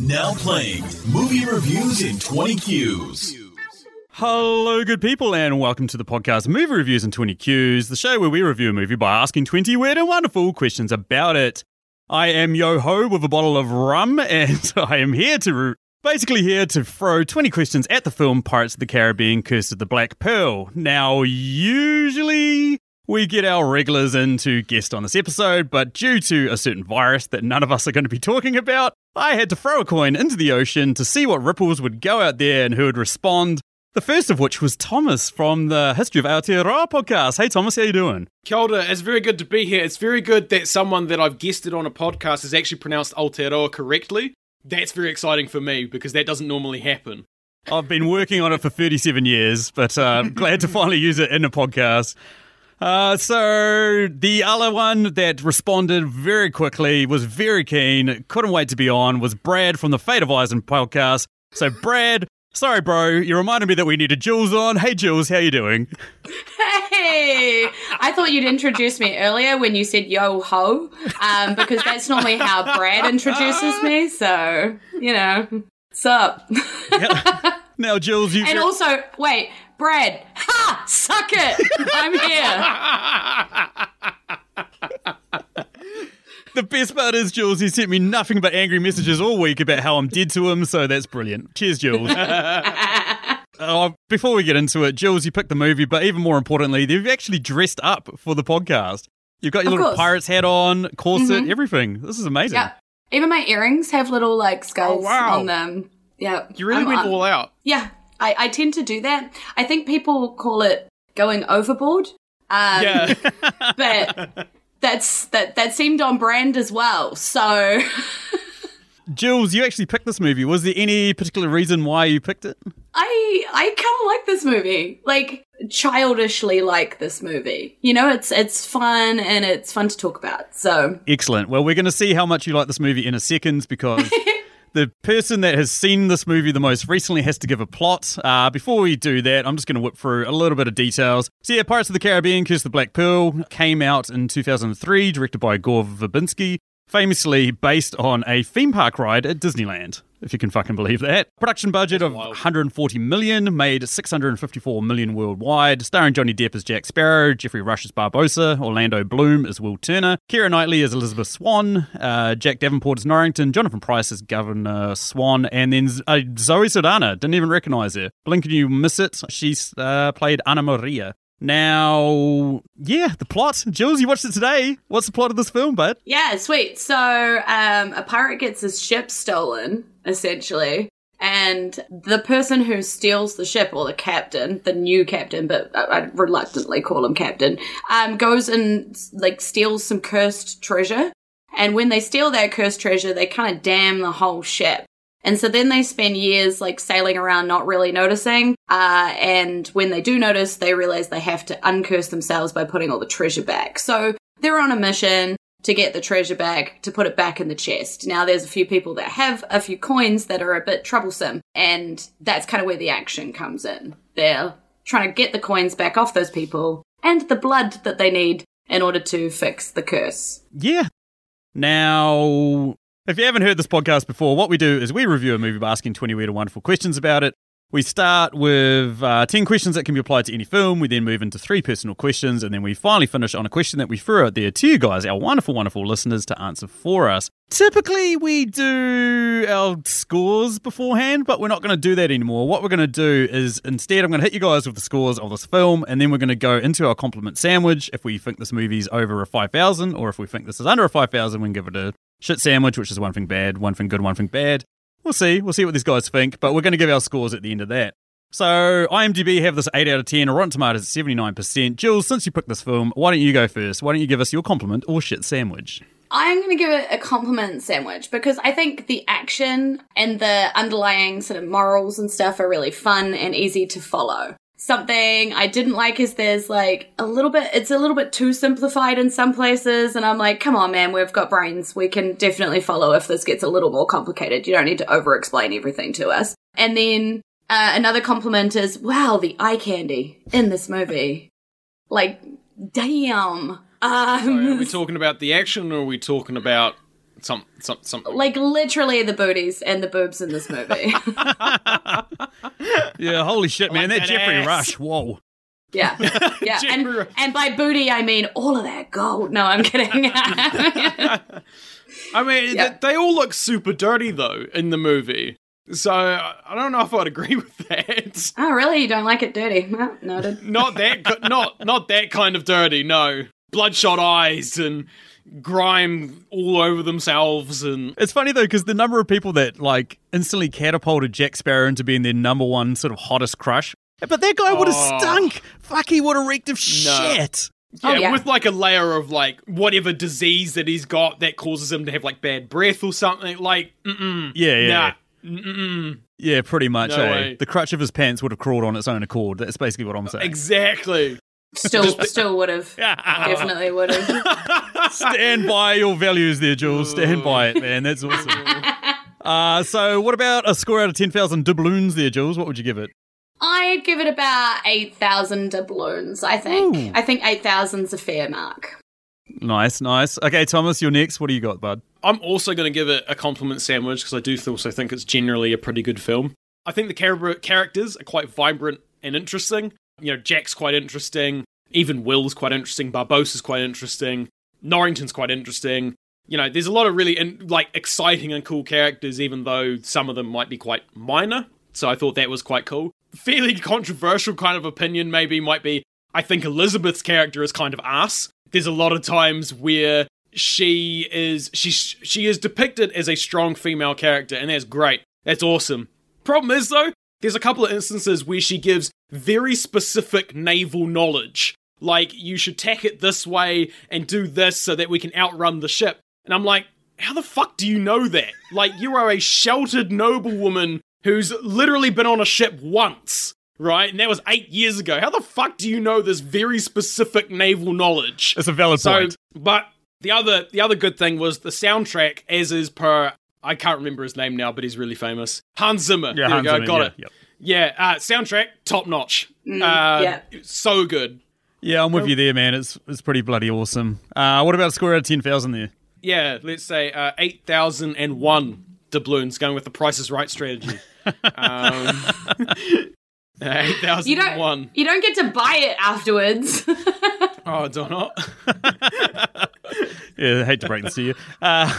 Now playing movie reviews in 20 Qs. Hello, good people, and welcome to the podcast Movie Reviews in 20 Qs, the show where we review a movie by asking 20 weird and wonderful questions about it. I am Yo Ho with a bottle of rum, and I am here to re- basically here to throw 20 questions at the film Pirates of the Caribbean Curse of the Black Pearl. Now, usually we get our regulars in to guest on this episode, but due to a certain virus that none of us are going to be talking about, I had to throw a coin into the ocean to see what ripples would go out there and who would respond. The first of which was Thomas from the History of Aotearoa podcast. Hey Thomas, how you doing? Kia ora, it's very good to be here. It's very good that someone that I've guested on a podcast has actually pronounced Aotearoa correctly. That's very exciting for me because that doesn't normally happen. I've been working on it for 37 years, but uh, I'm glad to finally use it in a podcast. Uh, so the other one that responded very quickly was very keen, couldn't wait to be on, was Brad from the Fate of Eisen podcast. So Brad, sorry bro, you reminded me that we needed Jules on. Hey Jules, how you doing? Hey, I thought you'd introduce me earlier when you said yo ho, um, because that's normally how Brad introduces me. So you know, what's up? Now Jules, you and also, wait, Brad, ha, suck it, I'm here. the best part is Jules, he sent me nothing but angry messages all week about how I'm dead to him, so that's brilliant. Cheers, Jules. Oh, before we get into it, Jules, you picked the movie, but even more importantly, you've actually dressed up for the podcast. You've got your Of little course. Mm-hmm. pirate's hat on, corset, everything. This is amazing. Yep. Even my earrings have little like skulls Oh, wow. on them. Yeah, You really I'm- went I'm- all out. Yeah, I, I tend to do that. I think people call it going overboard. Um, Yeah. but that's that that seemed on brand as well. So Jules, you actually picked this movie. Was there any particular reason why you picked it? I I kind of like this movie, like childishly like this movie. You know, it's it's fun and it's fun to talk about. So Excellent. Well, we're going to see how much you like this movie in a second because the person that has seen this movie the most recently has to give a plot. Uh, before we do that, I'm just going to whip through a little bit of details. So, yeah, Pirates of the Caribbean, Curse of the Black Pearl came out in 2003, directed by Gore Verbinski, famously based on a theme park ride at Disneyland. If you can fucking believe that. Production budget of 140 million, made 654 million worldwide, starring Johnny Depp as Jack Sparrow, Geoffrey Rush as Barbossa, Orlando Bloom as Will Turner, Keira Knightley as Elizabeth Swann, uh, Jack Davenport as Norrington, Jonathan Pryce as Governor Swann, and then uh, Zoe Saldana. Didn't even recognize her. Blink and you miss it. She uh, played Anamaria. Now, yeah, the plot. Jules, you watched it today. What's the plot of this film, bud? yeah, sweet. So um, a pirate gets his ship stolen, essentially. And the person who steals the ship, or the captain, the new captain, but I, I reluctantly call him captain, um, goes and like steals some cursed treasure. And when they steal that cursed treasure, they kind of damn the whole ship. And so then they spend years like sailing around not really noticing. Uh, and when they do notice, they realize they have to uncurse themselves by putting all the treasure back. So they're on a mission to get the treasure back, to put it back in the chest. Now there's a few people that have a few coins that are a bit troublesome. And that's kind of where the action comes in. They're trying to get the coins back off those people and the blood that they need in order to fix the curse. Yeah. Now, if you haven't heard this podcast before, what we do is we review a movie by asking 20 weird and wonderful questions about it. We start with uh, 10 questions that can be applied to any film. We then move into three personal questions, and then we finally finish on a question that we threw out there to you guys, our wonderful, wonderful listeners, to answer for us. Typically, we do our scores beforehand, but we're not going to do that anymore. What we're going to do is instead, I'm going to hit you guys with the scores of this film, and then we're going to go into our compliment sandwich. If we think this movie's over a 5,000, or if we think this is under a 5,000, we can give it a shit sandwich, which is one thing bad, one thing good, one thing bad. We'll see. We'll see what these guys think, but we're going to give our scores at the end of that. So, IMDb have this 8 out of 10, Rotten Tomatoes at 79%. Jules, since you picked this film, why don't you go first? Why don't you give us your compliment or shit sandwich? I'm going to give it a compliment sandwich because I think the action and the underlying sort of morals and stuff are really fun and easy to follow. Something I didn't like is there's like a little bit, it's a little bit too simplified in some places. And I'm like, come on, man, we've got brains. We can definitely follow if this gets a little more complicated. You don't need to over explain everything to us. And then uh, another compliment is, wow, the eye candy in this movie. Like, damn. Um, Are we talking about the action or are we talking about Some, some, something. Like literally the booties and the boobs in this movie. Yeah, holy shit, man. like that that Geoffrey ass. Rush, whoa. yeah, yeah. And, Geoffrey- and by booty I mean all of that gold. No, I'm kidding. I mean, Yeah. th- they all look super dirty though in the movie. So I I don't know if I'd agree with that. oh, really? You don't like it dirty? Well, noted. Not that, not not that kind of dirty. No, bloodshot eyes and grime all over themselves, and It's funny though because the number of people that like instantly catapulted Jack Sparrow into being their number one sort of hottest crush. But that guy would have Oh. stunk. Fuck, he would have reeked of shit. yeah, Oh, yeah. with like a layer of like whatever disease that he's got that causes him to have like bad breath or something. Like, mm-mm, Yeah, yeah, nah, yeah. mm-mm. Yeah, pretty much. No eh? way. The crutch of his pants would have crawled on its own accord. That's basically what I'm saying. exactly. Still, still would have. Definitely would have. Stand by your values there, Jules. Stand by it, man. That's awesome. Uh, so, what about a score out of 10,000 doubloons there, Jules? What would you give it? I'd give it about 8,000 doubloons, I think. Ooh. I think 8,000's a fair mark. Nice, nice. Okay, Thomas, you're next. What do you got, bud? I'm also going to give it a compliment sandwich because I do also think it's generally a pretty good film. I think the characters are quite vibrant and interesting. You know, Jack's quite interesting. Even Will's quite interesting. Barbossa's quite interesting. Norrington's quite interesting. You know, there's a lot of really in- like exciting and cool characters, even though some of them might be quite minor. So I thought that was quite cool. Fairly controversial kind of opinion, maybe might be. I think Elizabeth's character is kind of ass. There's a lot of times where she is she she is depicted as a strong female character, and that's great. That's awesome. Problem is though, there's a couple of instances where she gives very specific naval knowledge, like you should tack it this way and do this so that we can outrun the ship. And I'm like, how the fuck do you know that? Like you are a sheltered noblewoman who's literally been on a ship once. Right, and that was eight years ago. How the fuck do you know this very specific naval knowledge? It's a valid So, point. but the other the other good thing was the soundtrack, as is per I can't remember his name now, but he's really famous. Hans Zimmer. Yeah, there Hans go, Zimmer, got yeah, it. yep. Yeah, uh, soundtrack top notch. uh, yeah. so good. Yeah, I'm with you there, man. It's it's pretty bloody awesome. Uh, what about a score out of 10,000 there? Yeah, let's say uh, eight thousand and one doubloons, going with the Price is Right strategy. um, eight thousand You don't, you don't get to buy it afterwards. Oh, do not. Yeah, I hate to break this to you. Uh,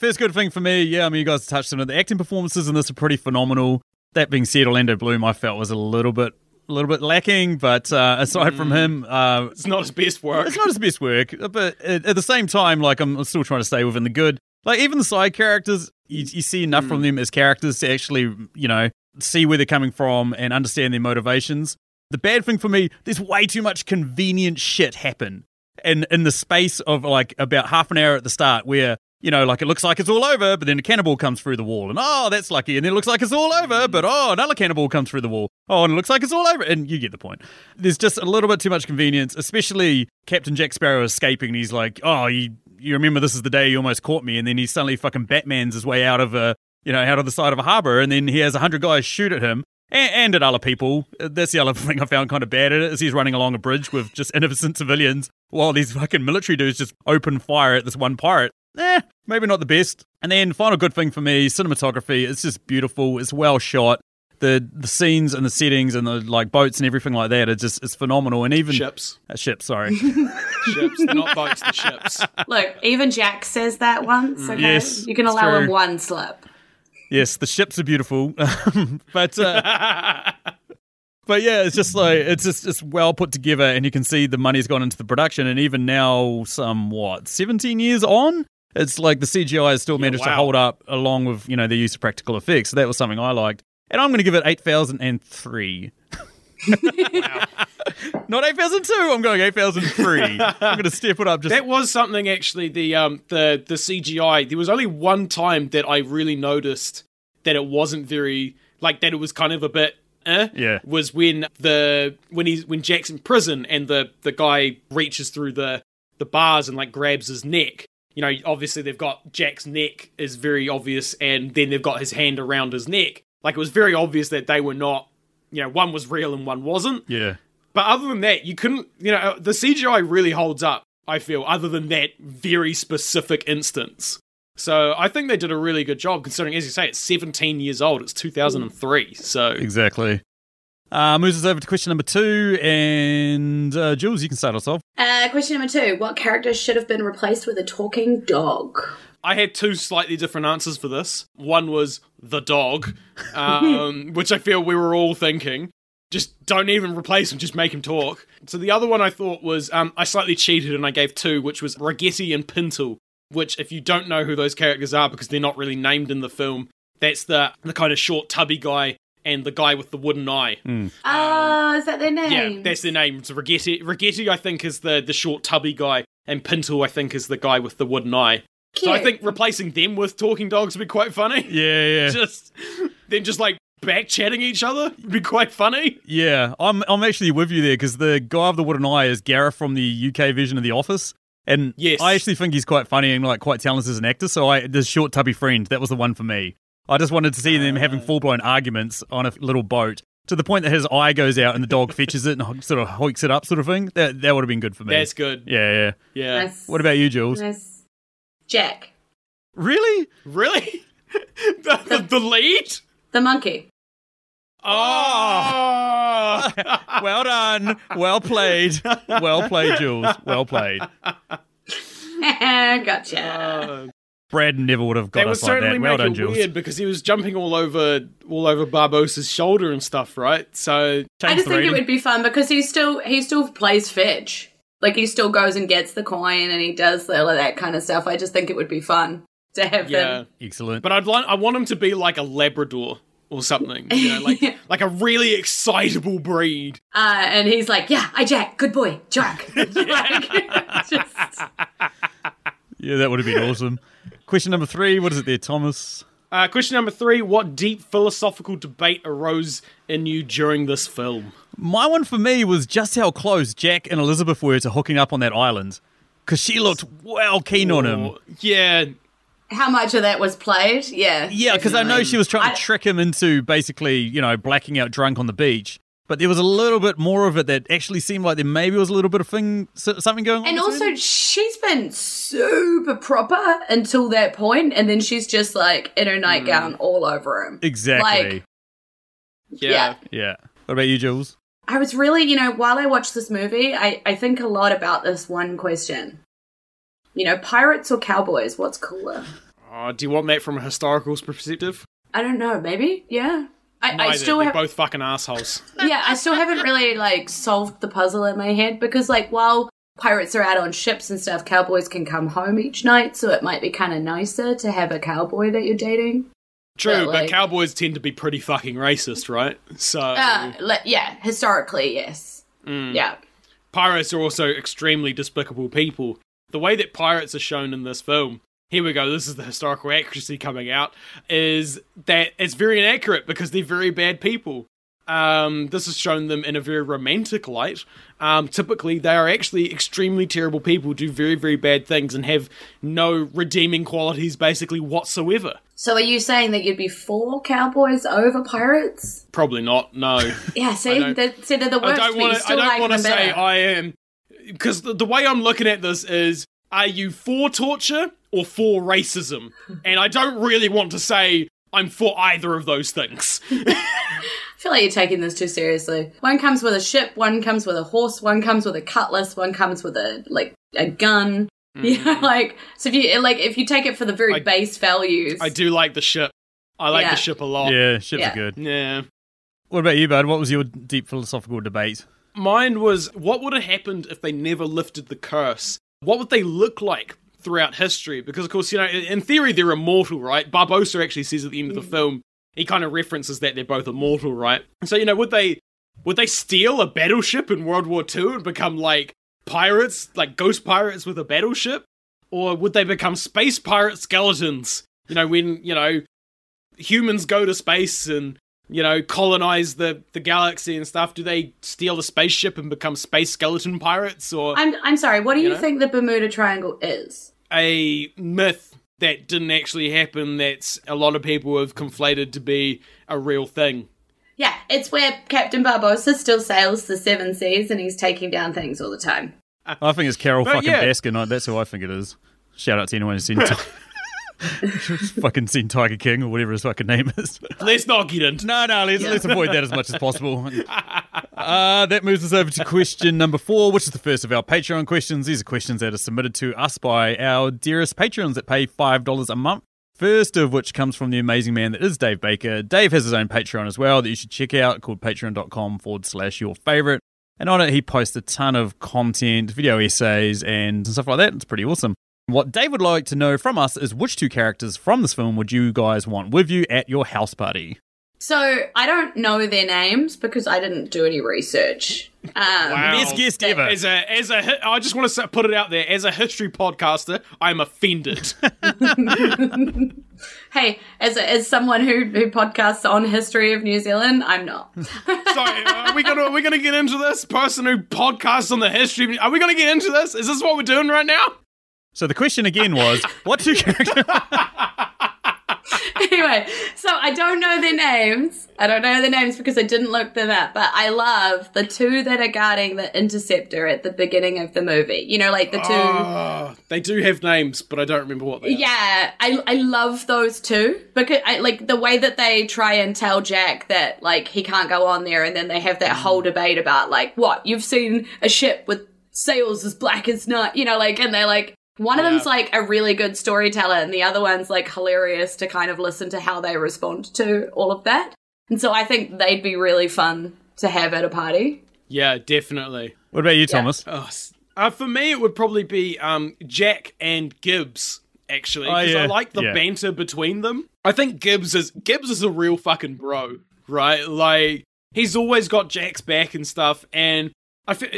first good thing for me, yeah, I mean, you guys touched on it. The acting performances in this are pretty phenomenal. That being said, Orlando Bloom, I felt was a little bit, a little bit lacking. But uh, aside from him, uh, It's not his best work. it's not his best work. But at, at the same time, like I'm still trying to stay within the good. Like even the side characters, you, you see enough from them as characters to actually, you know, see where they're coming from and understand their motivations. The bad thing for me, there's way too much convenient shit happen. And in the space of like about half an hour at the start where, you know, like it looks like it's all over, but then a cannonball comes through the wall and oh, that's lucky. And then it looks like it's all over, but oh, another cannonball comes through the wall. Oh, and it looks like it's all over. And you get the point. There's just a little bit too much convenience, especially Captain Jack Sparrow escaping. And he's like, oh, you, you remember this is the day you almost caught me. And then he suddenly fucking Batman's his way out of a, you know, out of the side of a harbor. And then he has a hundred guys shoot at him and, and at other people. That's the other thing I found kind of bad at it is he's running along a bridge with just innocent civilians while these fucking military dudes just open fire at this one pirate. Eh, maybe not the best. And then final good thing for me, cinematography. It's just beautiful. It's well shot. The the scenes and the settings and the like boats and everything like that are just it's phenomenal. And even Ships. uh, ships, sorry. Ships. Not boats, the ships. Look, even Jack says that once. Okay, Yes, you can allow him one slip. Yes, the ships are beautiful, but uh, but yeah, it's just like it's just it's well put together, and you can see the money's gone into the production, and even now, some what seventeen years on, it's like the CGI has still managed to wow. hold up along with you know the use of practical effects. So that was something I liked, and I'm going to give it eight thousand and three. Not eight thousand two. I'm going eight thousand three. I'm going to step it up just That was something actually. The um the the CGI. There was only one time that I really noticed that it wasn't very like that. It was kind of a bit. Eh, Yeah. Was when the when he's when Jack's in prison and the the guy reaches through the the bars and like grabs his neck. You know, obviously they've got Jack's neck is very obvious, and then they've got his hand around his neck. Like it was very obvious that they were not. You know, one was real and one wasn't. yeah. But other than that, you couldn't, you know, the CGI really holds up, I feel, other than that very specific instance. So I think they did a really good job considering, as you say, it's 17 years old. It's 2003. So Exactly. Uh, moves us over to question number two, and uh, Jules, you can start us off. Uh, question number two: What character should have been replaced with a talking dog? I had two slightly different answers for this. One was the dog, um, which I feel we were all thinking. Just don't even replace him, just make him talk. So the other one I thought was um, I slightly cheated and I gave two, which was Ragetti and Pintel. Which, if you don't know who those characters are because they're not really named in the film, that's the the kind of short, tubby guy and the guy with the wooden eye. Hmm. Oh, um, is that their name? Yeah, that's their name. It's Ragetti. Ragetti, I think, is the the short, tubby guy, and Pintel, I think, is the guy with the wooden eye. So I think replacing them with talking dogs would be quite funny. Yeah, yeah, Just them just like back chatting each other would be quite funny. yeah. I'm I'm actually with you there because the guy with the wooden eye is Gareth from the UK version of The Office, and Yes. I actually think he's quite funny and like quite talented as an actor. So I this short tubby friend that was the one for me. I just wanted to see them having um, full blown arguments on a little boat to the point that his eye goes out and the dog fetches it and sort of hoiks it up, sort of thing. That that would have been good for me. That's good. Yeah, yeah. Yeah. Nice. What about you, Jules? Nice. Jack, Really? Really? the, the, the lead? the monkey. Oh. Well done. Well played. Well played, Jules. Well played. gotcha. Oh, Brad never would have got that would us like that. Well done, it Jules. weird because he was jumping all over all over Barbossa's shoulder and stuff, right? So I just the think it would be fun because he still he still plays fetch. Like he still goes and gets the coin and he does all of that kind of stuff. I just think it would be fun to have yeah. him. Excellent. But I'd like I want him to be like a Labrador or something. You know, like like a really excitable breed. Uh, and he's like, "Yeah, I Jack, good boy, Jack." like, just, yeah, that would have been awesome. Question number three. What is it there, Thomas? Uh, question number three: What deep philosophical debate arose in you during this film? My one for me was just how close Jack and Elizabeth were to hooking up on that island. Because she looked well keen on him. Yeah, how much of that was played? Yeah, Yeah, because I know she was trying I- to trick him into basically, you know, blacking out drunk on the beach. But there was a little bit more of it that actually seemed like there maybe was a little bit of thing, something going on. And also, them. she's been super proper until that point, and then she's just like in her nightgown mm. all over him. exactly. like- yeah. Yeah. yeah. What about you, Jules? I was really, you know, while I watched this movie, I, I think a lot about this one question. You know, pirates or cowboys? What's cooler? Oh, do you want that from a historical perspective? I don't know. Maybe, yeah. I, I still They're have, both fucking assholes. yeah, I still haven't really like solved the puzzle in my head because, like, while pirates are out on ships and stuff, cowboys can come home each night, so it might be kind of nicer to have a cowboy that you're dating. True, But, but cowboys tend to be pretty fucking racist, right? So Uh, le- yeah, historically, yes. Yeah. pirates are also extremely despicable people. The way that pirates are shown in this film, here we go, this is the historical accuracy coming out, is that it's very inaccurate because they're very bad people. Um, this has shown them in a very romantic light. Um, typically, they are actually extremely terrible people, do very, very bad things, and have no redeeming qualities basically whatsoever. So are you saying that you'd be for cowboys over pirates? Probably not, no. Yeah, see, they're, see, they're the I worst, don't but you want. I don't like want to them say better. I am, because the, the way I'm looking at this is: Are you for torture or for racism? And I don't really want to say I'm for either of those things. I feel like you're taking this too seriously. One comes with a ship, one comes with a horse, one comes with a cutlass, one comes with a like a gun. You know, like so if you like if you take it for the very Mm. I- base values. I do like the ship. I like Yeah. the ship a lot. Yeah, ships Yeah. are good. Yeah. What about you, bud? What was your deep philosophical debate? Mine was what would have happened if they never lifted the curse? What would they look like throughout history? Because, of course, you know, in theory, they're immortal, right? Barbossa actually says at the end of the hmm. film, he kind of references that they're both immortal, right? So, you know, would they would they steal a battleship in World War II and become like pirates, like ghost pirates with a battleship? Or would they become space pirate skeletons? You know, when, you know, humans go to space and you know colonize the the galaxy and stuff do they steal a spaceship and become space skeleton pirates or I'm I'm sorry, what do you know? think the Bermuda Triangle is? A myth that didn't actually happen that's a lot of people have conflated to be a real thing Yeah, it's where Captain Barbossa still sails the seven seas and he's taking down things all the time. I think it's Carole But fucking yeah. Baskin. That's who I think it is. Shout out to anyone who's seen. fucking seen Tiger King or whatever his fucking name is. Let's not get into No, no, let's, let's avoid that as much as possible. Uh, that moves us over to question number four, which is the first of our Patreon questions. These are questions that are submitted to us by our dearest patrons that pay $5 a month. First of which comes from the amazing man that is Dave Baker. Dave has his own Patreon as well that you should check out called patreon.com forward slash your favorite. And on it, he posts a ton of content, video essays, and stuff like that. It's pretty awesome. What Dave would like to know from us is which two characters from this film would you guys want with you at your house party? So I don't know their names because I didn't do any research. Um, Wow. Best guest ever. As a, as a, hi- I just want to put it out there. As a history podcaster, I'm offended. Hey, as a, as someone who who podcasts on history of New Zealand, I'm not. Sorry, are we gonna, are we gonna get into this? Person who podcasts on the history. Are we gonna get into this? Is this what we're doing right now? So the question again was, what two characters? anyway, so I don't know their names. I don't know their names because I didn't look them up. But I love the two that are guarding the interceptor at the beginning of the movie. You know, like the two. Oh, they do have names, but I don't remember what they are. Yeah, I I love those two because I like the way that they try and tell Jack that like he can't go on there, and then they have that whole mm. debate about like what you've seen a ship with sails as black as night, you know, like and they're like one of Yeah. them's like a really good storyteller, and the other one's like hilarious to kind of listen to how they respond to all of that, and so I think they'd be really fun to have at a party. Yeah, definitely. What about you, Thomas? Oh, uh, for me, it would probably be um, Jack and Gibbs. Actually, Oh, because I like the Yeah. banter between them. I think Gibbs is Gibbs is a real fucking bro, right? Like he's always got Jack's back and stuff. And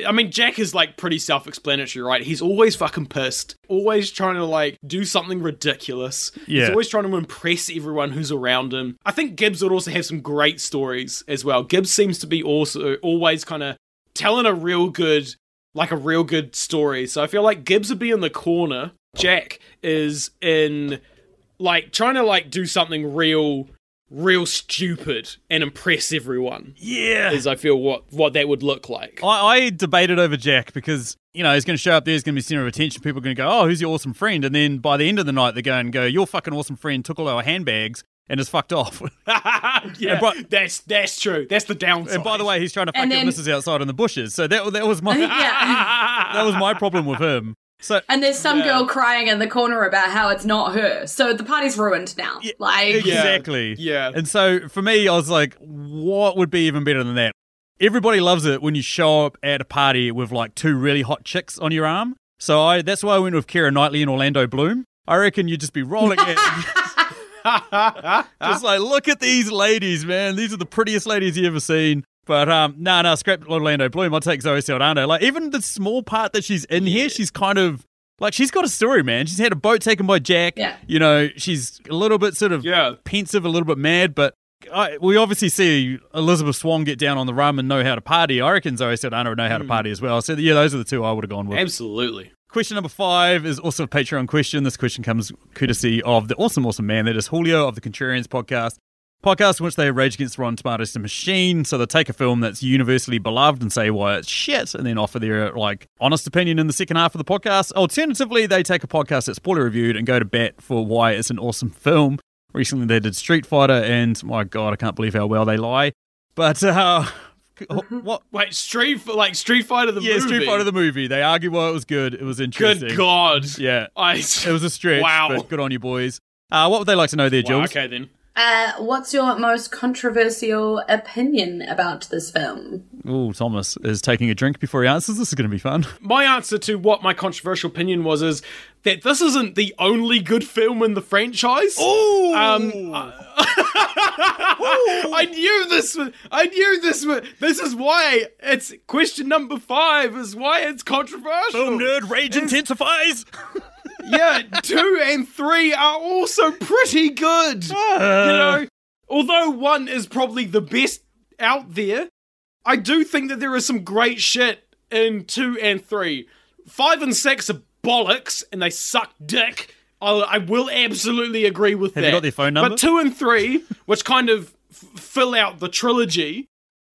I, mean, Jack is like pretty self-explanatory, right? He's always fucking pissed, always trying to like do something ridiculous. Yeah. He's always trying to impress everyone who's around him. I think Gibbs would also have some great stories as well. Gibbs seems to be also always kind of telling a real good like a real good story. So I feel like Gibbs would be in the corner. Jack is in like trying to like do something real real stupid and impress everyone. Yeah. Is I feel what what that would look like. I, I debated over Jack because, you know, he's going to show up there, he's going to be center of attention. People are going to go, oh, who's your awesome friend? And then by the end of the night, they go and go, your fucking awesome friend took all our handbags and is fucked off. yeah, but- that's that's true. That's the downside. and by the way, he's trying to fuck And your then- missus outside in the bushes. So that, that was my yeah. that was my problem with him. So And there's some Yeah. girl crying in the corner about how it's not her. So the party's ruined now. Like Exactly. Yeah. And so for me, I was like, what would be even better than that? Everybody loves it when you show up at a party with like two really hot chicks on your arm. So I that's why I went with Keira Knightley and Orlando Bloom. I reckon you'd just be rolling it. just like, look at these ladies, man. These are the prettiest ladies you ever seen. But um, no, no, scrap Orlando Bloom. I'll take Zoe Saldana. Like even the small part that she's in here, she's kind of like she's got a story, man. She's had a boat taken by Jack. Yeah. You know, she's a little bit sort of Yeah. pensive, a little bit mad, but I, we obviously see Elizabeth Swann get down on the rum and know how to party. I reckon Zoe Saldana would know how to party as well. So yeah, those are the two I would have gone with. Absolutely. Question number five is also a Patreon question. This question comes courtesy of the awesome, awesome man that is Julio of the Contrarians podcast. Podcast in which they rage against Rotten Tomatoes the machine. So they take a film that's universally beloved and say why it's shit, and then offer their like honest opinion in the second half of the podcast. Alternatively, they take a podcast that's poorly reviewed and go to bat for why it's an awesome film. Recently, they did Street Fighter, and my god, I can't believe how well they lie. But uh, what? Wait, Street like Street Fighter the Yeah, movie. Street Fighter the movie. They argue why it was good. It was interesting. Good God. Yeah. I. It was a stretch, Wow. but good on you, boys. Uh, what would they like to know there, Wow, okay then. Uh, what's your most controversial opinion about this film? Oh, Thomas is taking a drink before he answers. This is going to be fun. My answer to what my controversial opinion was is that this isn't the only good film in the franchise. Oh, Um, I knew this. was- I knew this. was- This is why it's question number five. Is why it's controversial. film nerd rage intensifies. yeah, two and three are also pretty good. you know, although one is probably the best out there, I do think that there is some great shit in two and three. Five and six are bollocks and they suck dick. I'll, I will absolutely agree with Have that. you got their phone number? But two and three, which kind of f- fill out the trilogy,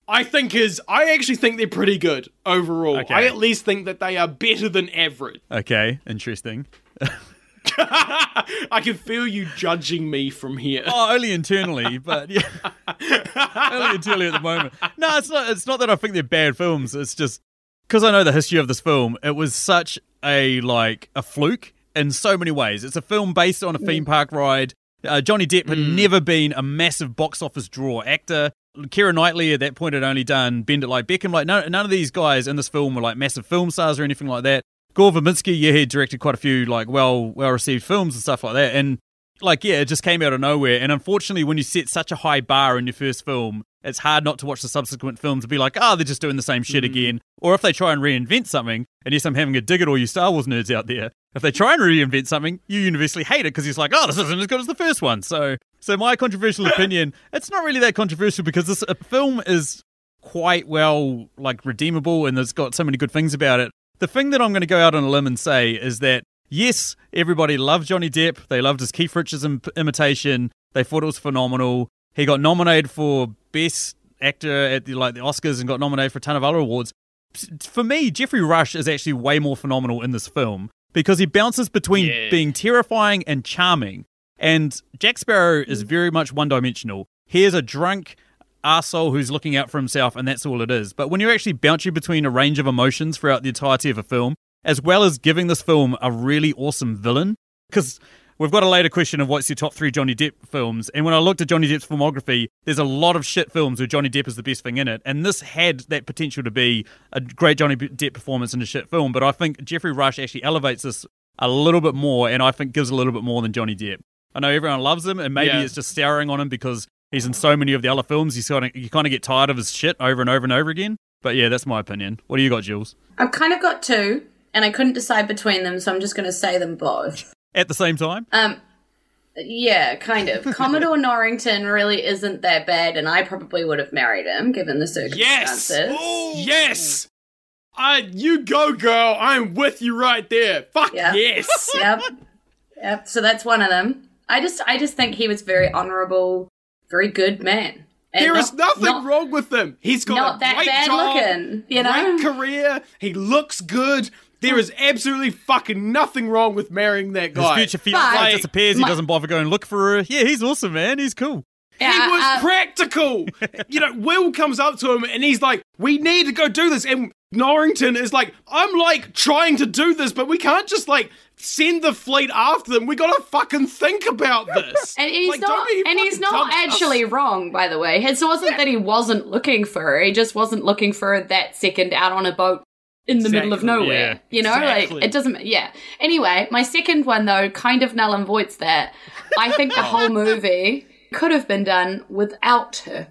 I think is I actually think they're pretty good overall. Okay. I at least think that they are better than average. Okay, interesting. I can feel you judging me from here. Oh, only internally, but yeah, only internally at the moment. No, it's not. It's not that I think they're bad films. It's just because I know the history of this film. It was such a like a fluke in so many ways. It's a film based on a theme park ride. Uh, Johnny Depp had never been a massive box office draw actor. Keira Knightley at that point had only done Bend It Like Beckham. Like none of these guys in this film were like massive film stars or anything like that. Gore Verbinski, yeah, he directed quite a few like well well received films and stuff like that. And like yeah, it just came out of nowhere. And unfortunately, when you set such a high bar in your first film, it's hard not to watch the subsequent films and be like, oh, they're just doing the same shit again. Or if they try and reinvent something, and yes, I'm having a dig at all you Star Wars nerds out there. If they try and reinvent something, you universally hate it because it's like, oh, this isn't as good as the first one. So, so my controversial opinion, it's not really that controversial because this uh, film is quite well like redeemable and it's got so many good things about it. The thing that I'm going to go out on a limb and say is that yes, everybody loved Johnny Depp. They loved his Keith Richards Im- imitation. They thought it was phenomenal. He got nominated for best actor at the like the Oscars and got nominated for a ton of other awards. For me, Geoffrey Rush is actually way more phenomenal in this film because he bounces between Yeah. being terrifying and charming. And Jack Sparrow is mm. very much one dimensional. He is a drunk arsehole who's looking out for himself, and that's all it is. But when you're actually bouncing between a range of emotions throughout the entirety of a film, as well as giving this film a really awesome villain, because we've got a later question of what's your top three Johnny Depp films, and when I looked at Johnny Depp's filmography, there's a lot of shit films where Johnny Depp is the best thing in it, and this had that potential to be a great Johnny Depp performance in a shit film. But I think Geoffrey Rush actually elevates this a little bit more, and I think gives a little bit more than Johnny Depp. I know everyone loves him, and maybe Yeah. it's just souring on him because he's in so many of the other films. He's kind of you kind of get tired of his shit over and over and over again. But yeah, that's my opinion. What do you got, Jules? I've kind of got two, and I couldn't decide between them, so I'm just going to say them both. At the same time, Um, yeah, kind of. Commodore Norrington really isn't that bad, and I probably would have married him given the Yes! circumstances. Yes! I, you go, girl. I'm with you right there. Fuck Yeah. yes. Yep, yep. So that's one of them. I just, I just think he was very honourable, very good man. And There not- is nothing not- wrong with him. He's got not a that great bad job, looking, you know? great career. He looks good. There is absolutely fucking nothing wrong with marrying that guy. his guy. future fiance But- disappears. He doesn't bother going look for her. Yeah, he's awesome, man. He's cool. He was uh, practical. you know, Will comes up to him and he's like, "We need to go do this." And Norrington is like, "I'm like trying to do this, but we can't just like send the fleet after them. We gotta fucking think about this." And he's Like, not, and he's not dumb us. actually wrong, by the way. It wasn't that he wasn't looking for her; he just wasn't looking for her that second out on a boat in the middle of nowhere. yeah. You know, Exactly. like it doesn't. Yeah. Anyway, my second one though kind of null and voids that. I think the whole movie could have been done without her.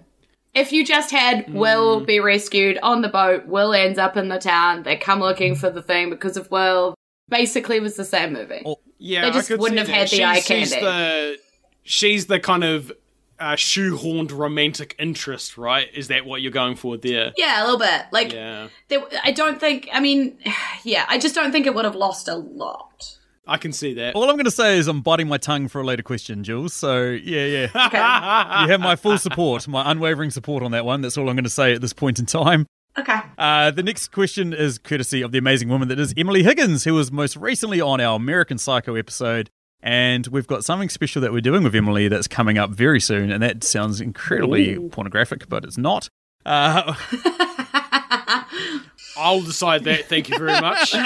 If you just had Will be rescued on the boat, Will ends up in the town, they come looking for the thing because of Will. Basically, it was the same movie. Oh, Yeah, They I just wouldn't have that. had the eye she's, she's the she's the kind of uh, shoehorned romantic interest, right? Is that what you're going for there? Yeah, a little bit. Like, Yeah, there, I don't think. I mean, yeah, I just don't think it would have lost a lot. I can see that. All I'm going to say is I'm biting my tongue for a later question, Jules. So yeah, yeah. Okay. you have my full support, my unwavering support on that one. That's all I'm going to say at this point in time. okay. Uh, the next question is courtesy of the amazing woman that is Emily Higgins, who was most recently on our American Psycho episode. And we've got something special that we're doing with Emily that's coming up very soon. And that sounds incredibly pornographic, but it's not. Uh, I'll decide that. Thank you very much.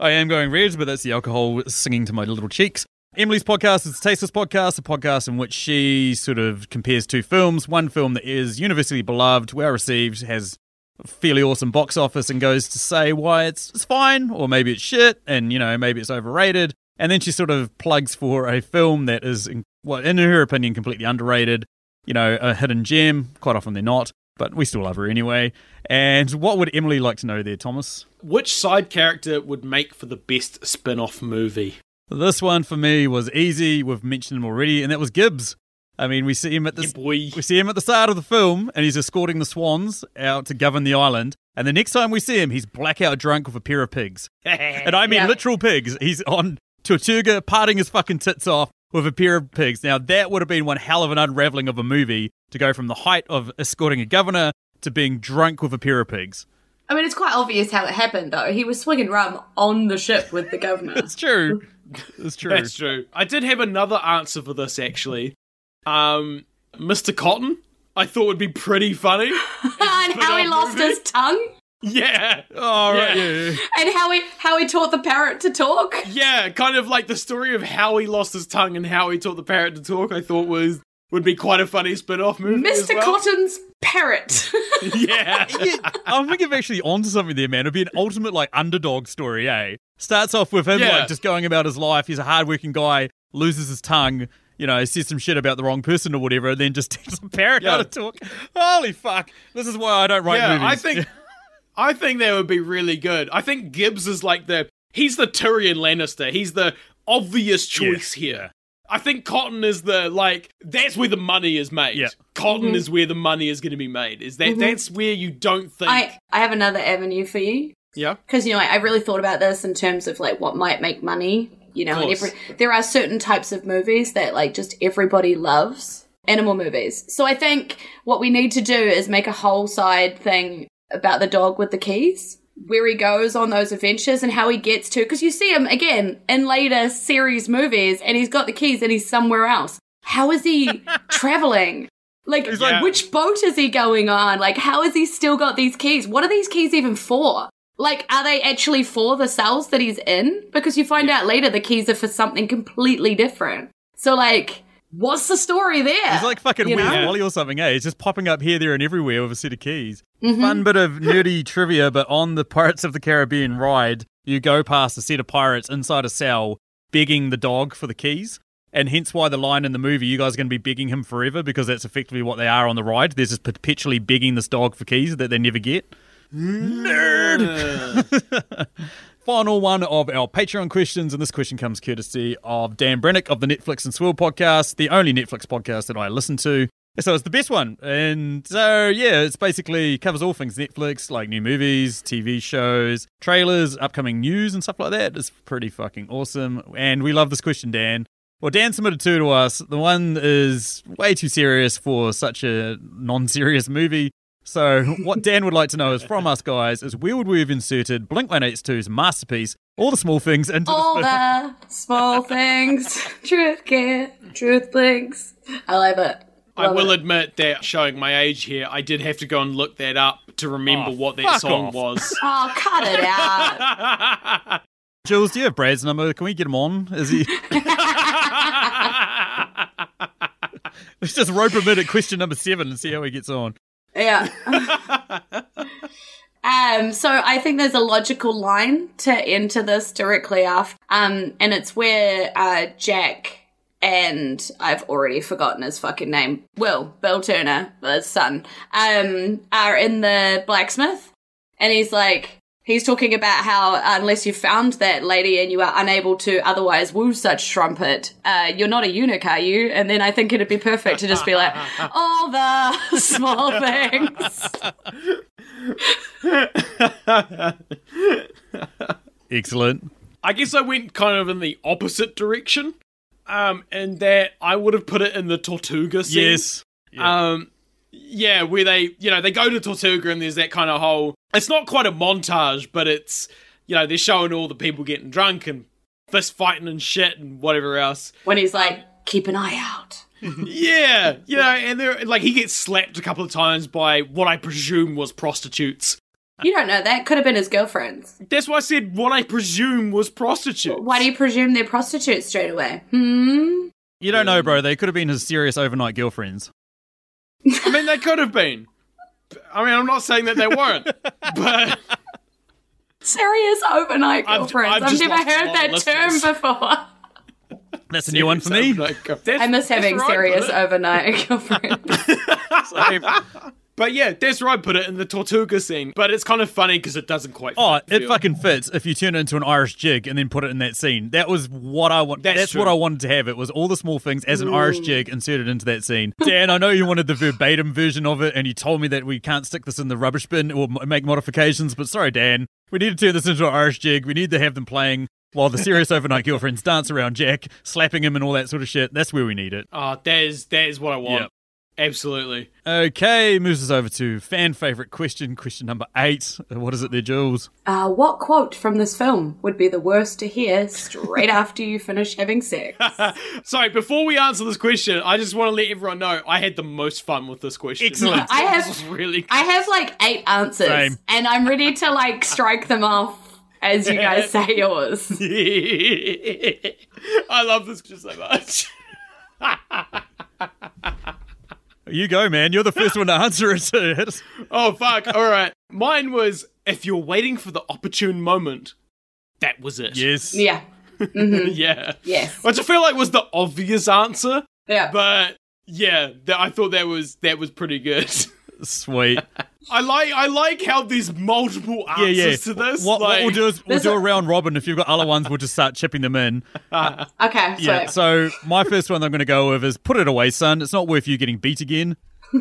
I am going red, but that's the alcohol singing to my little cheeks. Emily's podcast is Tasteless Podcast, a podcast in which she sort of compares two films. One film that is universally beloved, well received, has fairly awesome box office, and goes to say why it's, it's fine, or maybe it's shit, and you know, maybe it's overrated. And then she sort of plugs for a film that is, well, in her opinion, completely underrated. You know, a hidden gem. Quite often they're not, but we still love her anyway. And what would Emily like to know there, Thomas? Which side character would make for the best spin-off movie? This one for me was easy. We've mentioned him already, and that was Gibbs. I mean, we see him at the Yeah, boy. we see him at the start of the film, and he's escorting the swans out to govern the island. And the next time we see him, he's blackout drunk with a pair of pigs, and I mean Yeah. literal pigs. He's on Tortuga, parting his fucking tits off with a pair of pigs. Now that would have been one hell of an unraveling of a movie to go from the height of escorting a governor to being drunk with a pair of pigs. I mean, it's quite obvious how it happened, though. He was swinging rum on the ship with the governor. It's true. It's true. That's true. I did have another answer for this actually. Um, Mr. Cotton, I thought would be pretty funny. and how he spin-off lost movie. his tongue, Yeah. Oh, right, Yeah. yeah. yeah. and how he how he taught the parrot to talk. Yeah, kind of like the story of how he lost his tongue and how he taught the parrot to talk. I thought was would be quite a funny spin-off movie. as Mr. well. Cotton's parrot. Yeah. Yeah, I think you're actually onto something there, man. It'd be an ultimate like underdog story, eh? Starts off with him Yeah. like just going about his life. He's a hardworking guy, loses his tongue, you know, says some shit about the wrong person or whatever, and then just teaches a parrot how Yeah. to talk. Holy fuck! This is why I don't write yeah, movies. I think I think that would be really good. I think Gibbs is like the he's the Tyrion Lannister. He's the obvious choice here. I think Cotton is the like that's where the money is made. Yeah. Cotton mm-hmm. is where the money is going to be made. Is that mm-hmm. that's where you don't think I I have another avenue for you Yeah. because you know I, I really thought about this in terms of like what might make money. You know, and every, there are certain types of movies that like just everybody loves. Animal movies. So I think what we need to do is make a whole side thing about the dog with the keys. Where he goes on those adventures and how he gets to, because you see him again in later series movies and he's got the keys and he's somewhere else. How is he traveling? Like, like- which boat is he going on? Like, how has he still got these keys? What are these keys even for? Like, are they actually for the cells that he's in? Because you find out later the keys are for something completely different. So, like, what's the story there? He's like fucking You Where's know? Wally or something, eh? He's just popping up here, there, and everywhere with a set of keys. Mm-hmm. Fun bit of nerdy trivia, but on the Pirates of the Caribbean ride, you go past a set of pirates inside a cell begging the dog for the keys. And hence why the line in the movie, you guys are going to be begging him forever because that's effectively what they are on the ride. They're just perpetually begging this dog for keys that they never get. Nerd! Final one of our Patreon questions, and this question comes courtesy of Dan Brennick of the Netflix and Swill podcast, the only Netflix podcast that I listen to. So it's the best one. And so, yeah, it's basically covers all things Netflix, like new movies, TV shows, trailers, upcoming news, and stuff like that. It's pretty fucking awesome. And we love this question, Dan. Well, Dan submitted two to us. The one is way too serious for such a non serious movie. So, what Dan would like to know is from us guys is where would we have inserted Blink 182's masterpiece, All the Small Things, into All the the small things, truth can, truth blinks. I love it. I Love will it. admit that showing my age here, I did have to go and look that up to remember Oh, what that song off. was. Oh, cut it out. Jules, do you have Brad's number? Can we get him on? Is he? Let's just rope him in at question number seven and see how he gets on. Yeah. um, so I think there's a logical line to enter this directly after. Um, and it's where uh, Jack and I've already forgotten his fucking name. Will, Bill Turner, his son, um, are in the blacksmith. And he's like, he's talking about how unless you found that lady and you are unable to otherwise woo such trumpet, uh, you're not a eunuch, are you? And then I think it'd be perfect to just be like, all the small things. Excellent. I guess I went kind of in the opposite direction. Um, and that I would have put it in the Tortuga scene. Yes. Um, yeah, where they, you know, they go to Tortuga and there's that kind of whole. It's not quite a montage, but it's, you know, they're showing all the people getting drunk and fist fighting and shit and whatever else. When he's like, keep an eye out. Yeah, you know, and they're like he gets slapped a couple of times by what I presume was prostitutes. You don't know that. Could have been his girlfriends. That's why I said what I presume was prostitutes. Why do you presume they're prostitutes straight away? Hmm? You don't know, bro. They could have been his serious overnight girlfriends. I mean, they could have been. I mean, I'm not saying that they weren't, but Serious overnight I've- girlfriends. I've I've, never heard that listeners. term before. That's a new one for me. I miss having right, serious overnight girlfriends. But yeah, that's where I put it in the Tortuga scene. But it's kind of funny because it doesn't quite. Oh, it feel- fucking fits if you turn it into an Irish jig and then put it in that scene. That was what I want. That's That's, what I wanted to have. It was all the small things as an Irish mm. jig inserted into that scene. Dan, I know you wanted the verbatim version of it, and you told me that we can't stick this in the rubbish bin or make modifications. But sorry, Dan, we need to turn this into an Irish jig. We need to have them playing while the serious overnight girlfriends dance around Jack, slapping him and all that sort of shit. That's where we need it. Oh, that is that is what I want. Yep. Absolutely. Okay, moves us over to fan favorite question, question number eight. What is it there, Jules? Uh, what quote from this film would be the worst to hear straight after you finish having sex? Sorry, before we answer this question, I just want to let everyone know I had the most fun with this question. Excellent. I have- really I have like eight answers, Same. and I'm ready to like strike them off as you guys say yours. I love this just so much. You go, man. You're the first one to answer it. So. Oh fuck! All right, mine was if you're waiting for the opportune moment, that was it. Yes. Yeah. Mm-hmm. yeah. Yes. Which I feel like was the obvious answer, Yeah. but yeah, th- I thought that was that was pretty good. Sweet. I like I like how there's multiple Yeah, answers yeah. to this. What, what we'll do is we'll do a a- round robin. If you've got other ones, we'll just start chipping them in. Okay. Yeah. sweet. So my first one I'm going to go with is put it away, son. It's not worth you getting beat again.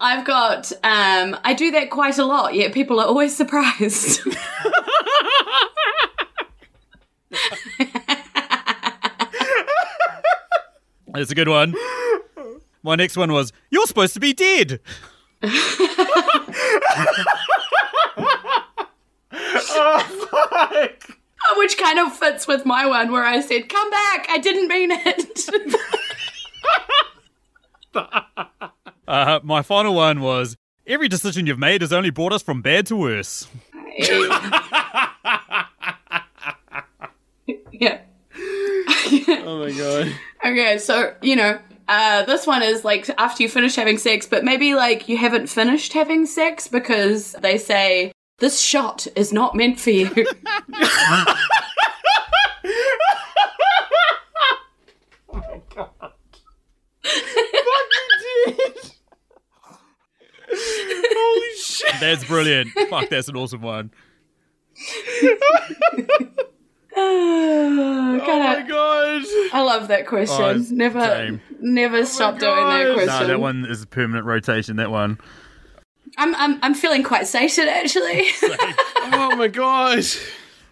I've got. Um, I do that quite a lot. Yet people are always surprised. That's a good one. My next one was you're supposed to be dead. Which kind of fits with my one where I said, "Come back! I didn't mean it." Uh, my final one was every decision you've made has only brought us from bad to worse. Yeah. Oh my god. Okay, so you know, uh, this one is like after you finish having sex, but maybe like you haven't finished having sex because they say this shot is not meant for you. Oh my god. Holy shit. That's brilliant. Fuck, that's an awesome one. Oh, Oh my God, god. I love that question. Oh, never, same. never oh stop doing that question. No, that one is a permanent rotation. That one. I'm, I'm, I'm feeling quite sated actually. Oh my god.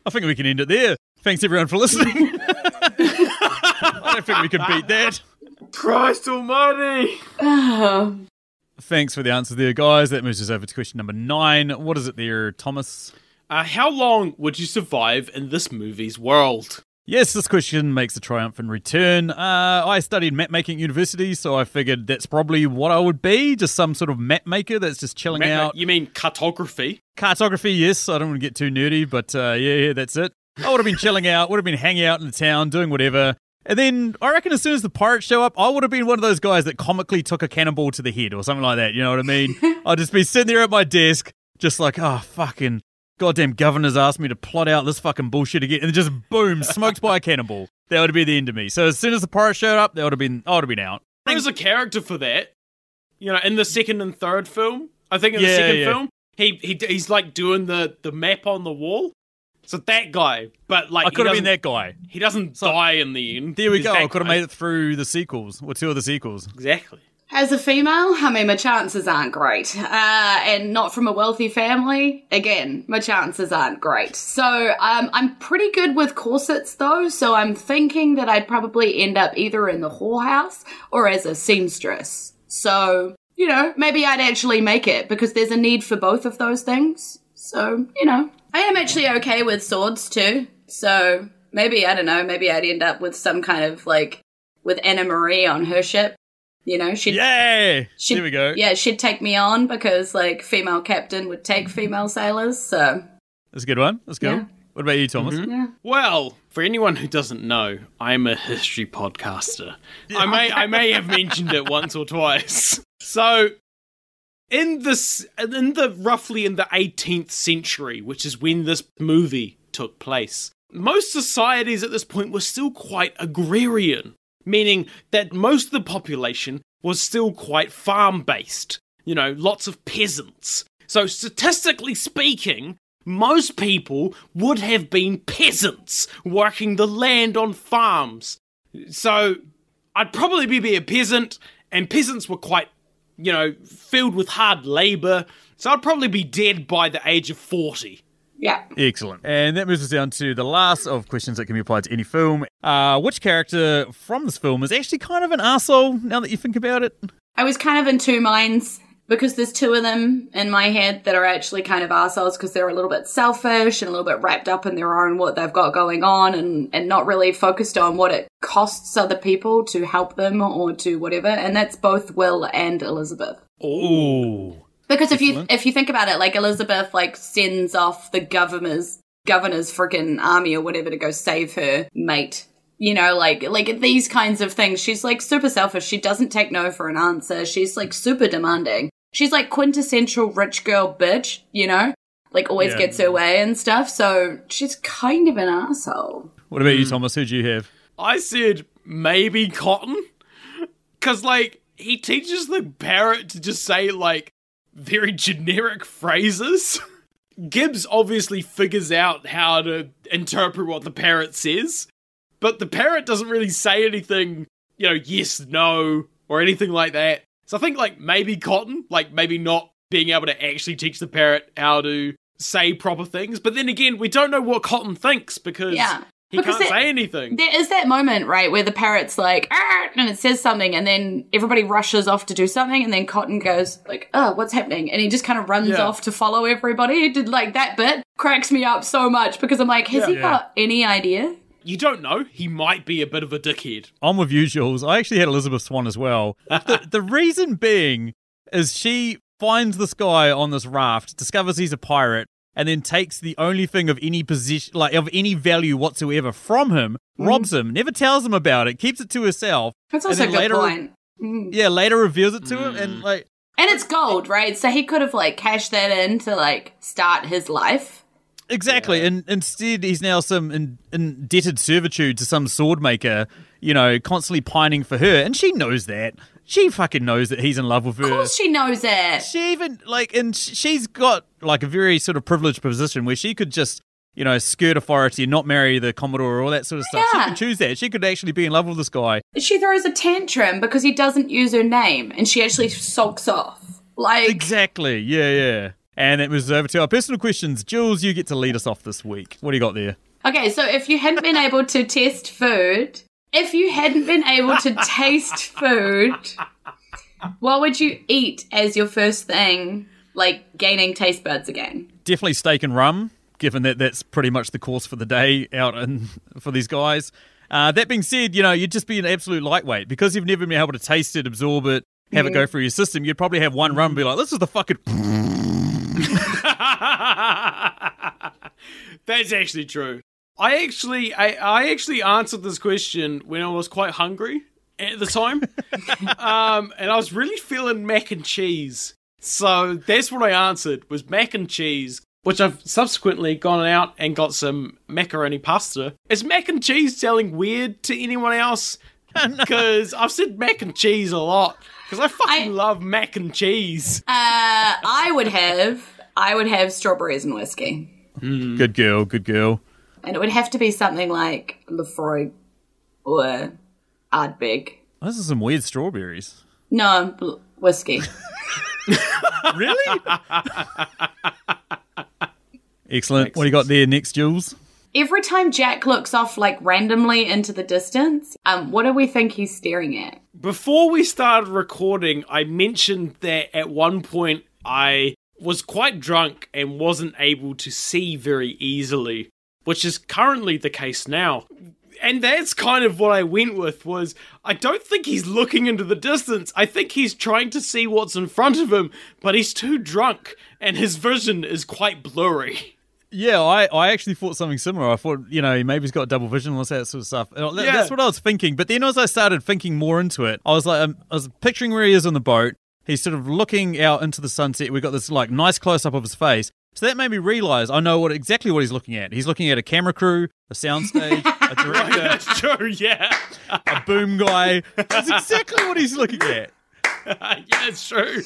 I think we can end it there. Thanks everyone for listening. I don't think we can beat that. Christ almighty. Oh. Thanks for the answers there, guys. That moves us over to question number nine. What is it there, Thomas? Uh, how long would you survive in this movie's world? Yes, this question makes a triumphant return. Uh, I studied map making at university, so I figured that's probably what I would be just some sort of map maker that's just chilling Ma- out. You mean cartography? Cartography, yes. I don't want to get too nerdy, but uh, yeah, yeah, that's it. I would have been chilling out, would have been hanging out in the town, doing whatever. And then I reckon as soon as the pirates show up, I would have been one of those guys that comically took a cannonball to the head or something like that. You know what I mean? I'd just be sitting there at my desk, just like, oh, fucking goddamn governor's asked me to plot out this fucking bullshit again. And just boom, smoked by a cannonball. That would be the end of me. So as soon as the pirates showed up, that would have been, I would have been out. There's a character for that. You know, in the second and third film. I think in the second yeah. film, he, he he's like doing the, the map on the wall. So that guy, but like I could have been that guy. He doesn't die in the end. There we He's go. I could have made it through the sequels, or two of the sequels. exactly. As a female, I mean, my chances aren't great. Uh, and not from a wealthy family, again, my chances aren't great. So um, I'm pretty good with corsets though, so I'm thinking that I'd probably end up either in the whorehouse or as a seamstress. So, you know, maybe I'd actually make it because there's a need for both of those things. So, you know, I am actually okay with swords too. So maybe, I don't know, maybe I'd end up with some kind of like with Anamaria on her ship. You know, she'd Yeah! She'd, there we go. Yeah, she'd take me on because like female captain would take female sailors. So That's a good one. That's good. Yeah. What about you, Thomas? Mm-hmm. yeah, Well, for anyone who doesn't know, I'm a history podcaster. I may I may have mentioned it once or twice. So in this in the roughly in the 18th century, which is when this movie took place, most societies at this point were still quite agrarian, meaning that most of the population was still quite farm based. You know, lots of peasants. So statistically speaking, most people would have been peasants working the land on farms. So I'd probably be, a peasant, and peasants were quite, you know, filled with hard labor. So I'd probably be dead by the age of 40. Yeah. Excellent. And that moves us down to the last of questions that can be applied to any film. Uh, which character from this film is actually kind of an asshole now that you think about it? I was kind of in two minds because there's two of them in my head that are actually kind of assholes because they're a little bit selfish and a little bit wrapped up in their own what they've got going on and, and not really focused on what it costs other people to help them or to whatever. And that's both Will and Elizabeth. Ooh. Because if you if you think about it, like Elizabeth like sends off the governor's governor's freaking army or whatever to go save her mate. You know, like like these kinds of things. She's like super selfish. She doesn't take no for an answer. She's like super demanding. She's like quintessential rich girl bitch, you know? Like always Yeah. gets her way and stuff. So she's kind of an asshole. What about you, hmm. Thomas? Who'd you have? I said maybe Cotton. Because, like, he teaches the parrot to just say, like, very generic phrases. Gibbs obviously figures out how to interpret what the parrot says, but the parrot doesn't really say anything, you know, yes, no, or anything like that. So I think, like, maybe Cotton, like, maybe not being able to actually teach the parrot how to say proper things. But then again, we don't know what Cotton thinks because Yeah. He Because can't it- say anything. There is that moment, right, where the parrot's like, and it says something, and then everybody rushes off to do something, and then Cotton goes, like, oh, what's happening? And he just kind of runs Yeah. off to follow everybody. It did, like, that bit cracks me up so much because I'm like, has he Yeah. got any idea? You don't know. He might be a bit of a dickhead. I'm with usuals. I actually had Elizabeth Swann as well. the, the reason being is she finds this guy on this raft, discovers he's a pirate, and then takes the only thing of any position, like of any value whatsoever from him, robs him, never tells him about it, keeps it to herself. That's and also a good later, point. Mm. Yeah, later reveals it to him, and like, And it's gold, right? So he could have, like, cashed that in to, like, start his life. Exactly, and instead he's now some in, indebted servitude to some sword maker, you know, constantly pining for her, and she knows that. She fucking knows that he's in love with her. Of course she knows it. She even like, and she's got like a very sort of privileged position where she could just, you know, skirt authority and not marry the commodore or all that sort of stuff. Yeah. She could choose that. She could actually be in love with this guy. She throws a tantrum because he doesn't use her name, and she actually sulks off. Like, Exactly. Yeah, yeah. And that moves over to our personal questions. Jules, you get to lead us off this week. What do you got there? Okay, so if you hadn't been able to test food, if you hadn't been able to taste food, what would you eat as your first thing, like gaining taste buds again? definitely steak and rum, given that that's pretty much the course for the day out and for these guys. Uh, that being said, you know, you'd just be an absolute lightweight because you've never been able to taste it, absorb it, have it go through your system. You'd probably have one rum and be like, this is the fucking. That's actually true. I actually, I, I actually answered this question when I was quite hungry at the time, um, and I was really feeling mac and cheese. So that's what I answered was mac and cheese, which I've subsequently gone out and got some macaroni pasta. Is mac and cheese sounding weird to anyone else? Because I've said mac and cheese a lot. Because I fucking I- love mac and cheese. Uh, I would have, I would have strawberries and whiskey, Good girl, good girl. And it would have to be something like Laphroaig or Ardbeg. Those are some weird strawberries. No, bl- whiskey. Really? Excellent. What do you got there next, Jules? Every time Jack looks off like randomly into the distance, um, what do we think he's staring at? Before we started recording, I mentioned that at one point I was quite drunk and wasn't able to see very easily, which is currently the case now. And that's kind of what I went with was I don't think he's looking into the distance. I think he's trying to see what's in front of him, but he's too drunk and his vision is quite blurry. Yeah, I, I actually thought something similar. I thought, you know, maybe he's got double vision and all that sort of stuff. That- Yeah. That's what I was thinking. But then as I started thinking more into it, I was like, um, I was picturing where he is on the boat. He's sort of looking out into the sunset. We've got this like nice close up of his face. So that made me realize I know what exactly what he's looking at. He's looking at a camera crew, a soundstage, a director, That's true, yeah. a boom guy. That's exactly what he's looking at. yeah, it's true.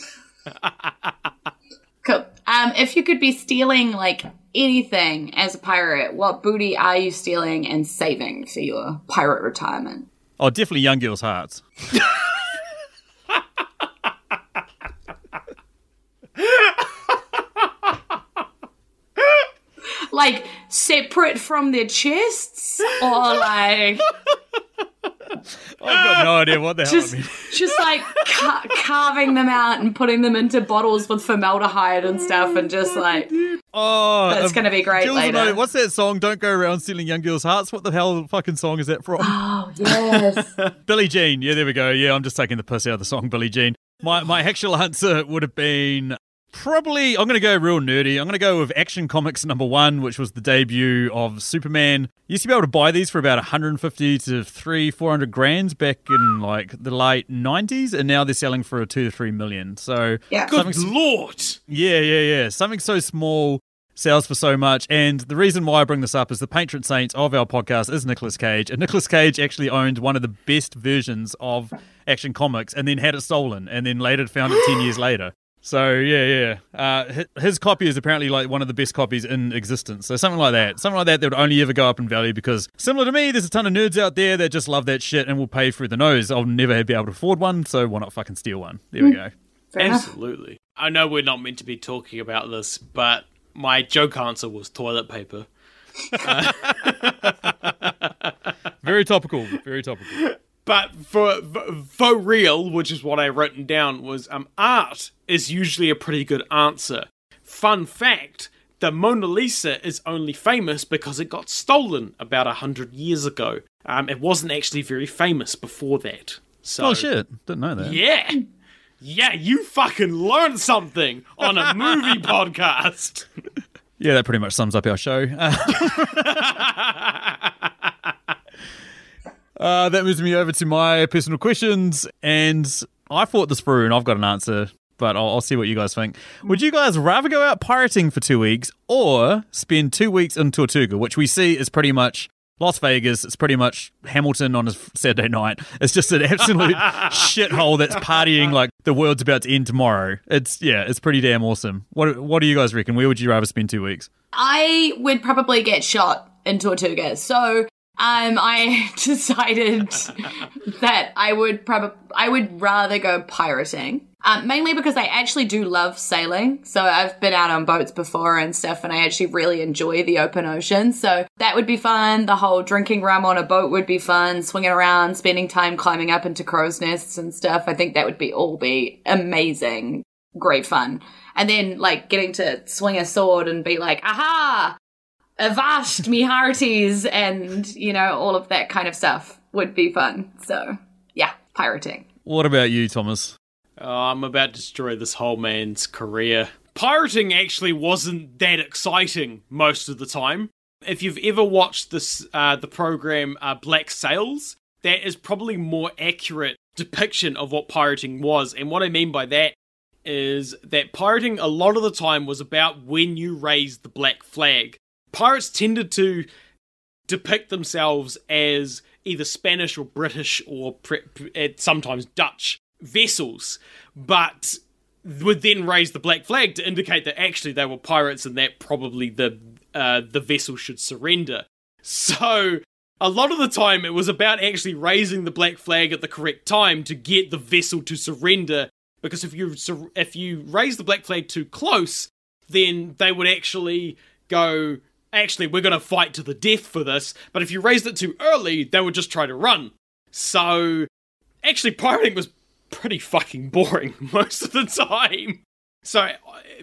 Cool. Um, if you could be stealing like anything as a pirate, what booty are you stealing and saving for your pirate retirement? Oh, definitely young girls' hearts. Like separate from their chests or like I've got no idea what the hell just it means. just like ca- carving them out and putting them into bottles with formaldehyde and stuff and just like Oh, That's um, gonna be great Jules later. know- what's that song? Don't go around stealing young girls' hearts. What the hell fucking song is that from? oh yes Billie Jean. Yeah, there we go. Yeah, I'm just taking the piss out of the song Billie Jean. My my actual answer would have been probably I'm going to go real nerdy. I'm going to go with Action Comics number one, which was the debut of Superman. You used to be able to buy these for about 150 to three, 400 grand back in like the late 90s, and now they're selling for a two to three million. So yeah Good Something- lord! yeah, yeah, yeah. Something so small sells for so much. And the reason why I bring this up is the patron saint of our podcast is Nicolas Cage. And Nicolas Cage actually owned one of the best versions of Action Comics and then had it stolen and then later found it 10 years later. So, yeah, yeah. Uh, his copy is apparently like one of the best copies in existence. So, something like that. Something like that that would only ever go up in value because, similar to me, there's a ton of nerds out there that just love that shit and will pay through the nose. I'll never be able to afford one, so why not fucking steal one? There we go. fair enough. Absolutely. I know we're not meant to be talking about this, but my joke answer was toilet paper. Very topical. Very topical. But for for real, which is what I written down, was um art is usually a pretty good answer. Fun fact: the Mona Lisa is only famous because it got stolen about a hundred years ago. Um, it wasn't actually very famous before that. So Oh, shit. Didn't know that. yeah, yeah, you fucking learned something on a movie podcast. Yeah, that pretty much sums up our show. Uh, that moves me over to my personal questions, and I thought this through, and I've got an answer, but I'll, I'll see what you guys think. Would you guys rather go out pirating for two weeks or spend two weeks in Tortuga, which we see is pretty much Las Vegas? It's pretty much Hamilton on a Saturday night. It's just an absolute shithole that's partying like the world's about to end tomorrow. It's yeah, it's pretty damn awesome. What What do you guys reckon? Where would you rather spend two weeks? I would probably get shot in Tortuga. So um, I decided that I would probably I would rather go pirating. Um, mainly because I actually do love sailing. So I've been out on boats before and stuff, and I actually really enjoy the open ocean. So that would be fun. The whole drinking rum on a boat would be fun. Swinging around, spending time climbing up into crow's nests and stuff. I think that would be all be amazing great fun. And then like getting to swing a sword and be like, aha, avast me hearties, and you know, all of that kind of stuff would be fun. So yeah, pirating. What about you, Thomas? Oh, I'm about to destroy this whole man's career. Pirating actually wasn't that exciting most of the time. If you've ever watched this, uh, the program uh, Black Sails, that is probably more accurate depiction of what pirating was. And what I mean by that is that pirating a lot of the time was about when you raised the black flag. Pirates tended to depict themselves as either Spanish or British or pre- pre- eh, sometimes Dutch vessels, but would then raise the black flag to indicate that actually they were pirates and that probably the uh, the vessel should surrender. So a lot of the time it was about actually raising the black flag at the correct time to get the vessel to surrender. Because if you if you raise the black flag too close, then they would actually go. Actually, we're going to fight to the death for this. But if you raised it too early, they would just try to run. So, actually, pirating was pretty fucking boring most of the time. So,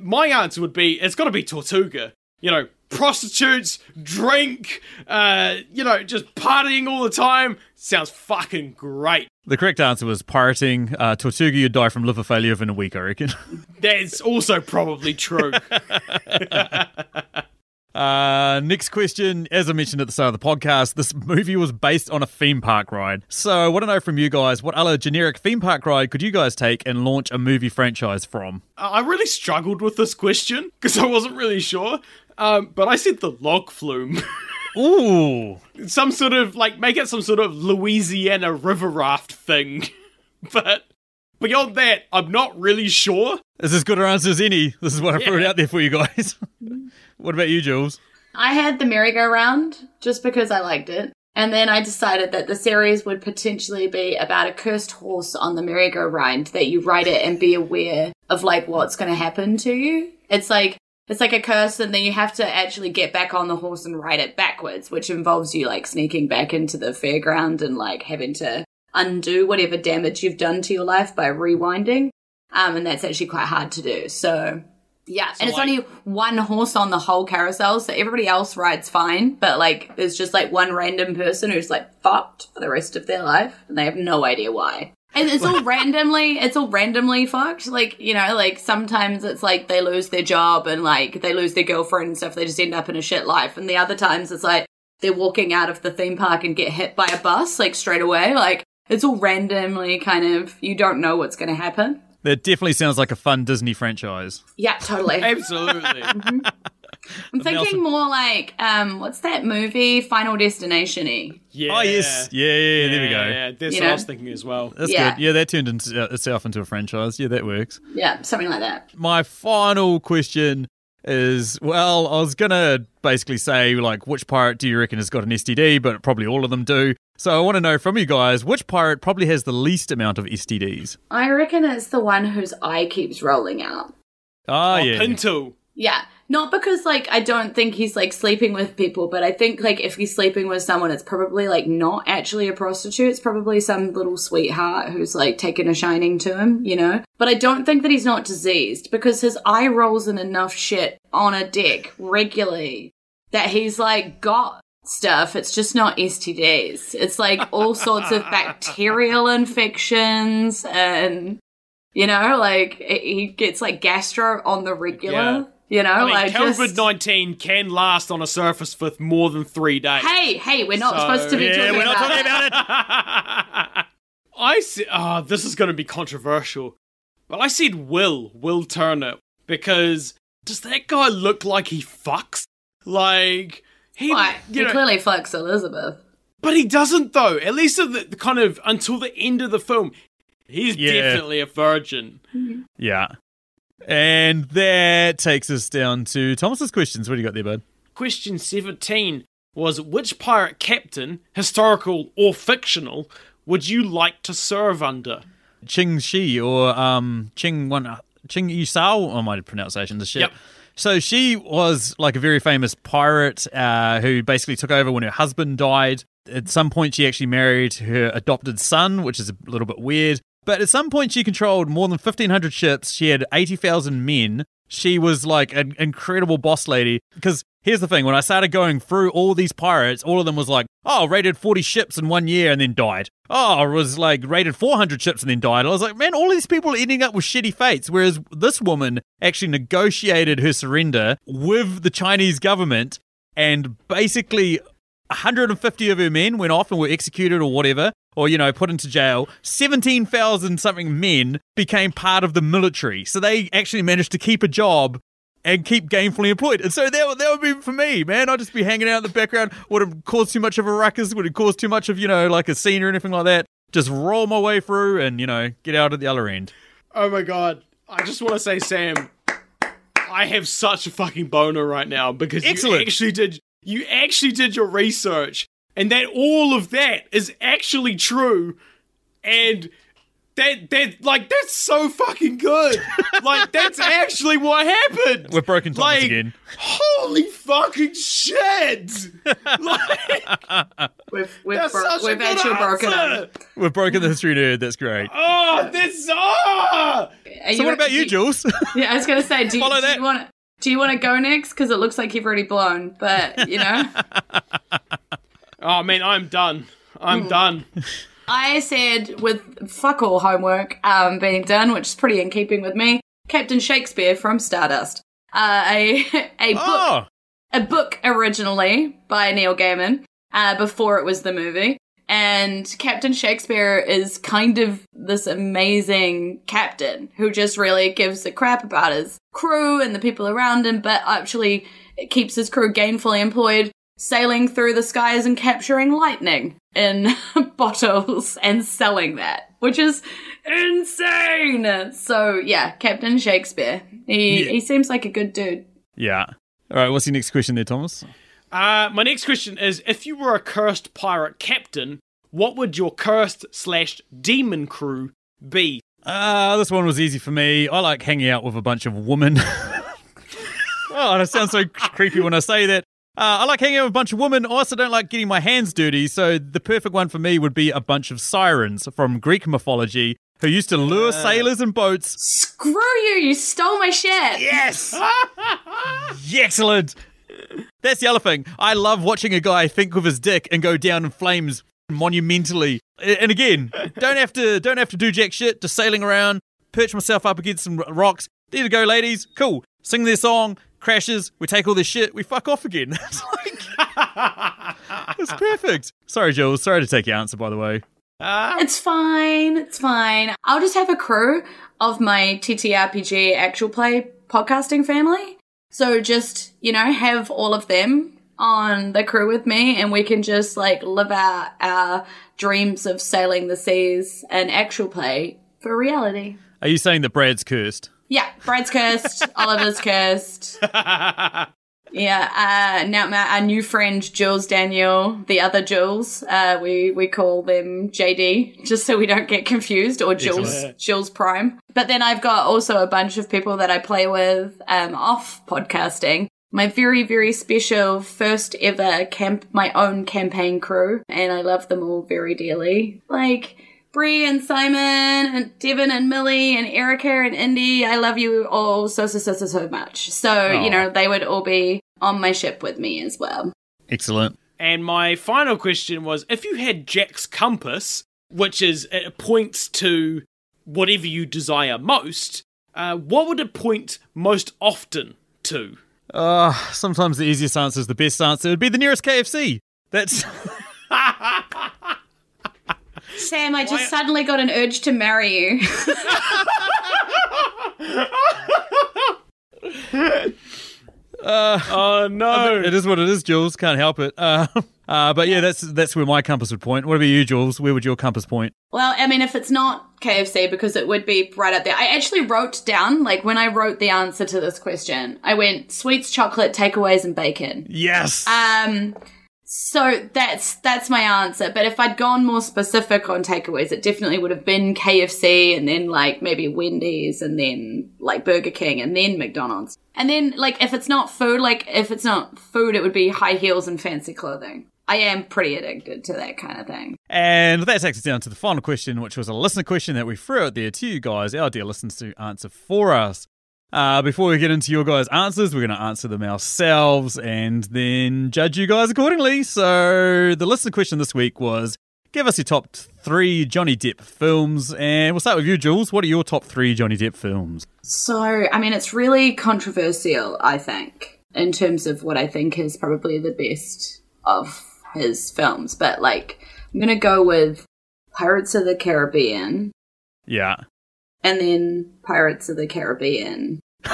my answer would be it's got to be Tortuga. You know, prostitutes, drink, uh, you know, just partying all the time. Sounds fucking great. The correct answer was pirating. Uh, Tortuga, you'd die from liver failure within a week, I reckon. That's also probably true. Uh, next question. As I mentioned at the start of the podcast, this movie was based on a theme park ride. So I want to know from you guys what other generic theme park ride could you guys take and launch a movie franchise from? I really struggled with this question because I wasn't really sure. Um, but I said the log flume. Ooh. some sort of like make it some sort of Louisiana river raft thing. but beyond that, I'm not really sure. Is as good an answer as any? This is what I threw it out there for you guys. what about you, Jules? I had the merry-go-round just because I liked it. And then I decided that the series would potentially be about a cursed horse on the merry-go-round that you ride it and be aware of like what's going to happen to you. It's like it's like a curse, and then you have to actually get back on the horse and ride it backwards, which involves you like sneaking back into the fairground and like having to undo whatever damage you've done to your life by rewinding. Um, and that's actually quite hard to do. So yeah, and it's like- only one horse on the whole carousel, so everybody else rides fine. But like, there's just like one random person who's like fucked for the rest of their life, and they have no idea why. And it's all randomly, it's all randomly fucked. Like, you know, like sometimes it's like they lose their job and like they lose their girlfriend and stuff. They just end up in a shit life. And the other times it's like they're walking out of the theme park and get hit by a bus like straight away. Like it's all randomly kind of, you don't know what's going to happen. That definitely sounds like a fun Disney franchise. Yeah, totally. Absolutely. I'm thinking Nelson. more like, um, what's that movie? Final Destination y. Yeah. Oh yes, yeah, yeah, yeah, there we go. Yeah, that's You what I was thinking as well. That's Yeah. good. Yeah, that turned into, uh, itself into a franchise. Yeah, that works. Yeah, something like that. My final question is well, I was gonna basically say like which pirate do you reckon has got an STD, but probably all of them do. So I want to know from you guys which pirate probably has the least amount of STDs. I reckon it's the one whose eye keeps rolling out. Oh, Oh, yeah. Pintel. Yeah. Not because like I don't think he's like sleeping with people, but I think like if he's sleeping with someone, it's probably like not actually a prostitute. It's probably some little sweetheart who's like taken a shining to him, you know? But I don't think that he's not diseased because his eye rolls in enough shit on a dick regularly that he's like got stuff. It's just not STDs. It's like all sorts of bacterial infections and you know, like he gets like gastro on the regular. Yeah. You know, I mean, like COVID 19 can last on a surface for more than three days. Hey, hey, we're not So- supposed to be Yeah, talking we're not about talking it. about it. I said, oh, this is going to be controversial, but I said Will, Will Turner, because does that guy look like he fucks? Like, he, Why? you he know, clearly fucks Elizabeth. but he doesn't though. At least the, the kind of until the end of the film, he's Yeah. definitely a virgin. Mm-hmm. Yeah. And that takes us down to Thomas's questions. What do you got there, bud? Question 17 was which pirate captain, historical or fictional, would you like to serve under? Ching Shi or um Ching one Ching Yusao. Oh, my pronunciation shit. Yep. So she was like a very famous pirate uh, who basically took over when her husband died. At some point, she actually married her adopted son, which is a little bit weird. But at some point, she controlled more than 1,500 ships. She had 80,000 men. She was like an incredible boss lady. Because here's the thing when I started going through all these pirates, all of them was like, oh, raided 40 ships in one year and then died. Oh, it was like raided 400 ships and then died. I was like, man, all these people are ending up with shitty fates. Whereas this woman actually negotiated her surrender with the Chinese government and basically 150 of her men went off and were executed or whatever, or, you know, put into jail. 17,000 something men became part of the military. So they actually managed to keep a job and keep gainfully employed. And so that, would- that would be for me, man. I'd just be hanging out in the background. Would have caused too much of a ruckus, would have caused too much of, you know, like a scene or anything like that. Just roll my way through and, you know, get out at the other end. Oh my god. I just want to say, Sam, I have such a fucking boner right now because Excellent. you actually did you actually did your research and that all of that is actually true and that that like that's so fucking good. like that's actually what happened. We've broken Thomas like, again. Holy fucking shit! like, We've we've, that's bro- we've actually broken answer. him. We've broken the history nerd. That's great. Oh, this ah! Are So what about you, do Jules? Yeah, I was gonna say, do, you- Follow do that. you want do you want to go next? Because it looks like you've already blown, but you know. Oh man, I'm done. Hmm. I'm done. I said with fuck all homework um, being done, which is pretty in keeping with me. Captain Shakespeare from Stardust, uh, a a book oh, a book originally by Neil Gaiman uh, before it was the movie. And Captain Shakespeare is kind of this amazing captain who just really gives a crap about his crew and the people around him, but actually it keeps his crew gainfully employed, sailing through the skies and capturing lightning in bottles and selling that, which is insane. So yeah, Captain Shakespeare. He Yeah. he seems like a good dude. yeah. All right, what's your next question there, Thomas? Uh, my next question is: If you were a cursed pirate captain, what would your cursed slash demon crew be? Uh, this one was easy for me. I like hanging out with a bunch of women. Oh, that sounds so creepy when I say that. Uh, I like hanging out with a bunch of women. I also don't like getting my hands dirty. So the perfect one for me would be a bunch of sirens from Greek mythology who used to lure sailors and boats. Screw you! You stole my shit. Yes! Excellent. That's the other thing. I love watching a guy think with his dick and go down in flames monumentally. And again, don't have to don't have to do jack shit. Just sailing around, perch myself up against some rocks. There you go, ladies. Cool. Sing their song. Crashes. We take all this shit. We fuck off again. it's like it's perfect. Sorry, Jules. Sorry to take your answer, by the way. Ah. It's fine. It's fine. I'll just have a crew of my TTRPG actual play podcasting family. So just, you know, have all of them on the crew with me and we can just like live out our dreams of sailing the seas and actual play for reality. Are you saying that Brad's cursed? Yeah, Brad's cursed, Oliver's cursed. Yeah, uh, now my, our new friend Jules Daniel, the other Jules, uh, we we call them JD, just so we don't get confused, or Jules Excellent. Jules Prime. But then I've got also a bunch of people that I play with um, off podcasting. My very very special first ever camp, my own campaign crew, and I love them all very dearly. Like. Bree and Simon and Devin and Millie and Erica and Indy. I love you all so, so, so, so, so much. So, Aw. you know, they would all be on my ship with me as well. Excellent. And my final question was if you had Jack's compass, which is it points to whatever you desire most, uh, what would it point most often to? Uh, sometimes the easiest answer is the best answer. It would be the nearest KFC. That's Sam, I just suddenly got an urge to marry you. Oh no! it is what it is, Jules. Can't help it. Uh, uh, but yeah, that's that's where my compass would point. What about you, Jules? Where would your compass point? well, I mean, if it's not KFC, because it would be right up there. I actually wrote down, like, when I wrote the answer to this question, I went sweets, chocolate, takeaways, and bacon. Yes. Um, so that's that's my answer. But if I'd gone more specific on takeaways, it definitely would have been KFC and then like maybe Wendy's and then like Burger King and then McDonald's. And then like if it's not food, like if it's not food, it would be high heels and fancy clothing. I am pretty addicted to that kind of thing. And that takes us down to the final question, which was a listener question that we threw out there to you guys, our dear listeners, to answer for us. Uh, before we get into your guys' answers, we're going to answer them ourselves and then judge you guys accordingly. So, the listener question this week was give us your top three Johnny Depp films. And we'll start with you, Jules. What are your top three Johnny Depp films? So, I mean, it's really controversial, I think, in terms of what I think is probably the best of his films. But, like, I'm going to go with Pirates of the Caribbean Yeah. And then Pirates of the Caribbean.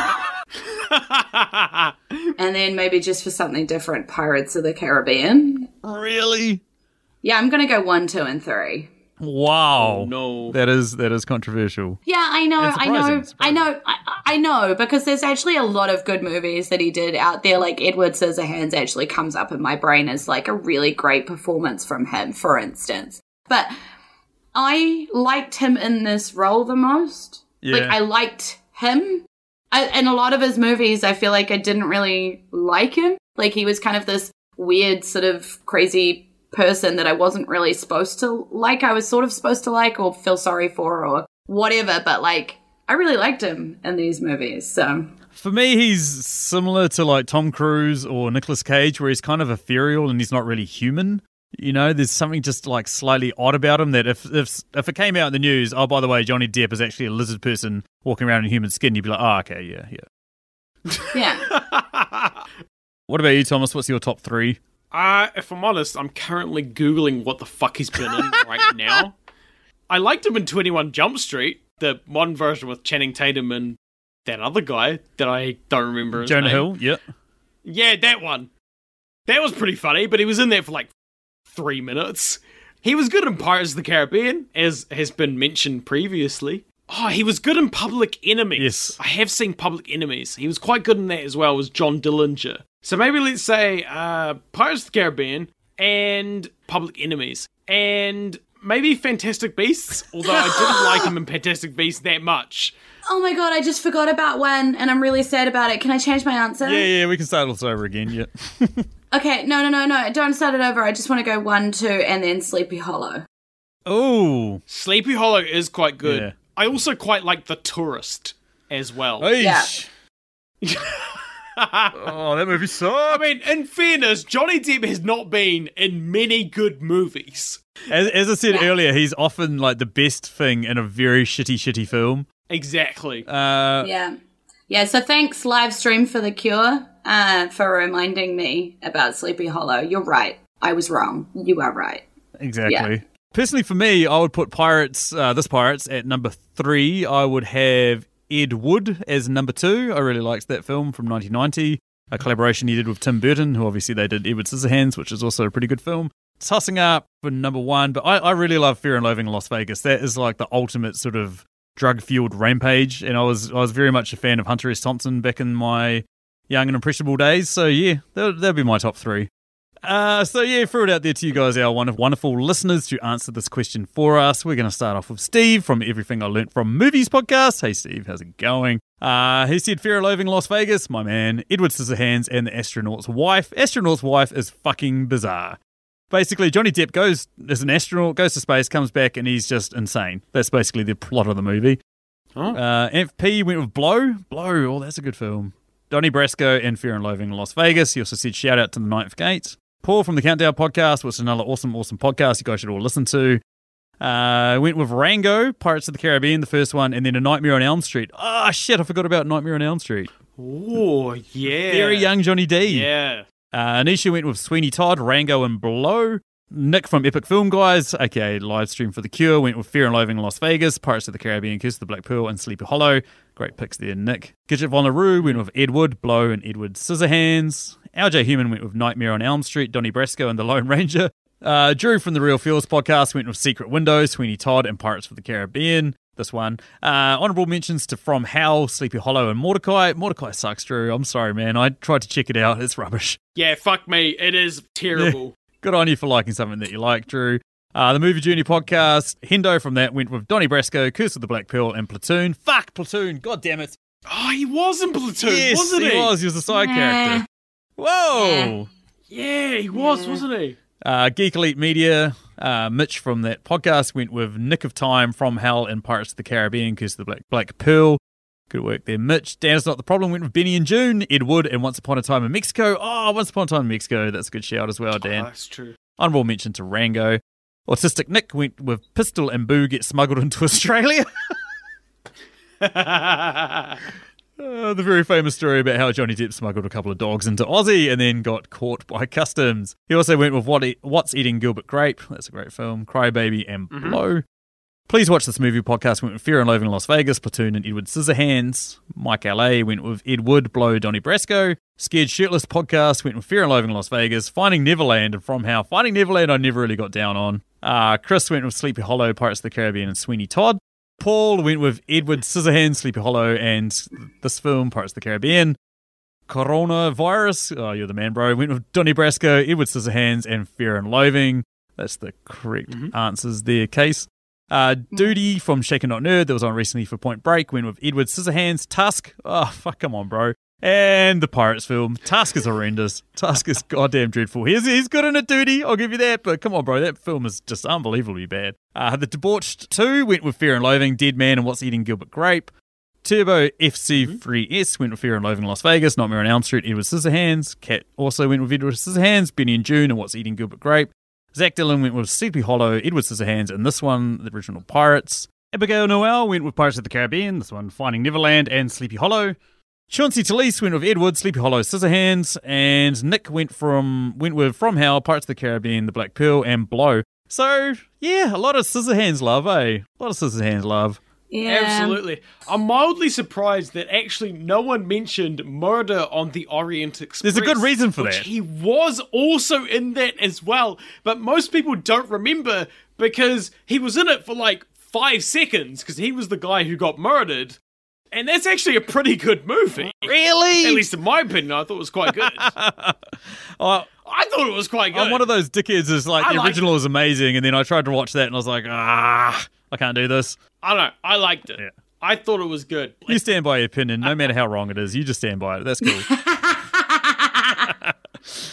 and then maybe just for something different, Pirates of the Caribbean. Really? Yeah, I'm going to go one, two, and three. Wow. Oh, no. That is that is controversial. Yeah, I know, I know, I know, I, I know, because there's actually a lot of good movies that he did out there. Like Edward Scissorhands actually comes up in my brain as like a really great performance from him, for instance. But I liked him in this role the most. Like I liked him. I, in a lot of his movies, I feel like I didn't really like him. Like he was kind of this weird, sort of crazy person that I wasn't really supposed to like. I was sort of supposed to like or feel sorry for or whatever. But like, I really liked him in these movies. So For me, he's similar to like Tom Cruise or Nicolas Cage, where he's kind of ethereal and he's not really human. You know, there's something just like slightly odd about him that if if if it came out in the news, oh by the way, Johnny Depp is actually a lizard person walking around in human skin, you'd be like, oh okay, yeah, yeah. yeah, What about you, Thomas? What's your top three? Uh, if I'm honest, I'm currently Googling what the fuck he's been in right now. I liked him in 21 Jump Street, the one version with Channing Tatum and that other guy that I don't remember his Jonah name. Hill, yeah. Yeah, that one. That was pretty funny, but he was in there for like three minutes. He was good in Pirates of the Caribbean, as has been mentioned previously. Oh, he was good in Public Enemies. Yes. I have seen Public Enemies. He was quite good in that as well, was John Dillinger. So maybe let's say uh, Pirates of the Caribbean and Public Enemies. And maybe Fantastic Beasts, although I didn't like him in Fantastic Beasts that much. Oh my god, I just forgot about one and I'm really sad about it. Can I change my answer? Yeah, yeah, we can start this over again. Yeah. Okay, no, no, no, no. Don't start it over. I just want to go one, two, and then Sleepy Hollow. Oh. Sleepy Hollow is quite good. Yeah. I also quite like The Tourist as well. Eesh. oh, that movie I mean, in fairness, Johnny Depp has not been in many good movies. As, as I said Yeah. earlier, he's often like the best thing in a very shitty, shitty film. Exactly. Uh, Yeah. Yeah, so thanks, live stream for the cure, uh, for reminding me about Sleepy Hollow. You're right. I was wrong. You are right. Exactly. Personally, for me, I would put Pirates, uh, this Pirates, at number three. I would have Ed Wood as number two. I really liked that film from 1990, a collaboration he did with Tim Burton, who obviously they did Edward Scissorhands, which is also a pretty good film. Tossing up for number one, but I, I really love Fear and Loathing in Las Vegas. That is like the ultimate sort of drug fueled rampage, and I was I was very much a fan of Hunter S. Thompson back in my young and impressionable days. So yeah, that'll, be my top three. Uh, so yeah, throw it out there to you guys, our wonderful, wonderful listeners, to answer this question for us. We're going to start off with Steve from Everything I Learned from Movies podcast. Hey Steve, how's it going? Uh, he said Fear Loathing Las Vegas, my man, Edward Scissorhands, and the astronaut's wife. Astronaut's wife is fucking bizarre. Basically, Johnny Depp goes as an astronaut, goes to space, comes back, and he's just insane. That's basically the plot of the movie. Oh. Uh, FP went with Blow. Blow, oh, that's a good film. Donnie Brasco and Fear and Loathing in Las Vegas. He also said shout out to the Ninth Gate. Paul from the Countdown podcast, which is another awesome, awesome podcast you guys should all listen to. Uh, went with Rango, Pirates of the Caribbean, the first one, and then A Nightmare on Elm Street. Ah, shit, I forgot about Nightmare on Elm Street. Oh, yeah. Very young Johnny D. Yeah. Uh, Anisha went with Sweeney Todd, Rango, and Blow. Nick from Epic Film Guys, aka live stream for The Cure, went with Fear and Loathing in Las Vegas, Pirates of the Caribbean, Curse of the Black Pearl, and Sleepy Hollow. Great picks there, Nick. Gidget Von LaRue went with Edward, Blow, and Edward Scissorhands. LJ Human went with Nightmare on Elm Street, Donnie Brasco, and The Lone Ranger. Uh, Drew from the Real Feels podcast went with Secret Windows, Sweeney Todd, and Pirates of the Caribbean. This one. Uh, honorable mentions to From Hell, Sleepy Hollow, and Mortdecai. Mortdecai sucks, Drew. I'm sorry, man. I tried to check it out. It's rubbish. Yeah, fuck me. It is terrible. Good on you for liking something that you like, Drew. Uh, the Movie Journey podcast, Hendo from that went with Donnie Brasco, Curse of the Black Pearl, and Platoon. Fuck Platoon, god damn it. Oh, he was in Platoon, yes, wasn't he? he was. He was a side Nah. character. Whoa. Yeah, he was, wasn't he? Uh, Geek Elite Media, uh, Mitch from that podcast went with Nick of Time, From Hell, and Pirates of the Caribbean, Curse of the Black, Black Pearl. Good work there, Mitch. Dan's Not the Problem went with Benny and Joon, Ed Wood, and Once Upon a Time in Mexico. Oh, Once Upon a Time in Mexico. That's a good shout as well, Dan. Oh, that's true. Honorable mention to Rango. Autistic Nick went with Pistol and Boo get smuggled into Australia. Uh, the very famous story about how Johnny Depp smuggled a couple of dogs into Aussie and then got caught by customs. He also went with what E- What's Eating Gilbert Grape. That's a great film. Crybaby and Blow. Please watch this movie podcast. Went with Fear and Loathing in Las Vegas, Platoon, and Edward Scissorhands. Mike LA went with Ed Wood, Blow, Donnie Brasco. Scared Shirtless podcast went with Fear and Loathing in Las Vegas, Finding Neverland, and From How. Finding Neverland, I never really got down on. Uh, Chris went with Sleepy Hollow, Pirates of the Caribbean, and Sweeney Todd. Paul went with Edward Scissorhands, Sleepy Hollow, and this film, Pirates of the Caribbean. Coronavirus, oh, you're the man, bro. Went with Donnie Brasco, Edward Scissorhands, and Fear and Loathing. That's the correct answers there, case. Uh, Duty from Shaken Not Nerd that was on recently for Point Break went with Edward Scissorhands, Tusk. Oh, fuck, come on, bro. And the Pirates film. Tusk is horrendous. Tusk is goddamn dreadful. He's, he's good in it, Duty. I'll give you that. But come on, bro. That film is just unbelievably bad. Uh, the Debauched 2 went with Fear and Loathing, Dead Man, and What's Eating Gilbert Grape. Turbo FC3S went with Fear and Loathing in Las Vegas, Nightmare on Elm Street, Edward Scissorhands. Cat also went with Edward Scissorhands, Benny and Joon, and What's Eating Gilbert Grape. Zach Dillon went with Sleepy Hollow, Edward Scissorhands, and this one, the original Pirates. Abigail Noel went with Pirates of the Caribbean, this one, Finding Neverland, and Sleepy Hollow. Chauncey Talese went with Edward, Sleepy Hollow, Scissorhands, and Nick went from went with From Hell, Pirates of the Caribbean, The Black Pearl, and Blow. So yeah, a lot of Scissorhands love, eh? A lot of Scissorhands love. Yeah. Absolutely. I'm mildly surprised that actually no one mentioned Murder on the Orient Express. There's a good reason for which that. He was also in that as well, but most people don't remember because he was in it for like five seconds because he was the guy who got murdered. And that's actually a pretty good movie. Really? At least in my opinion, I thought it was quite good. I thought it was quite good. I'm one of those dickheads. Is like I the like original is amazing, and then I tried to watch that, and I was like, ah, I can't do this. I don't know. I liked it. Yeah. I thought it was good. You stand by your opinion, no matter how wrong it is. You just stand by it. That's cool.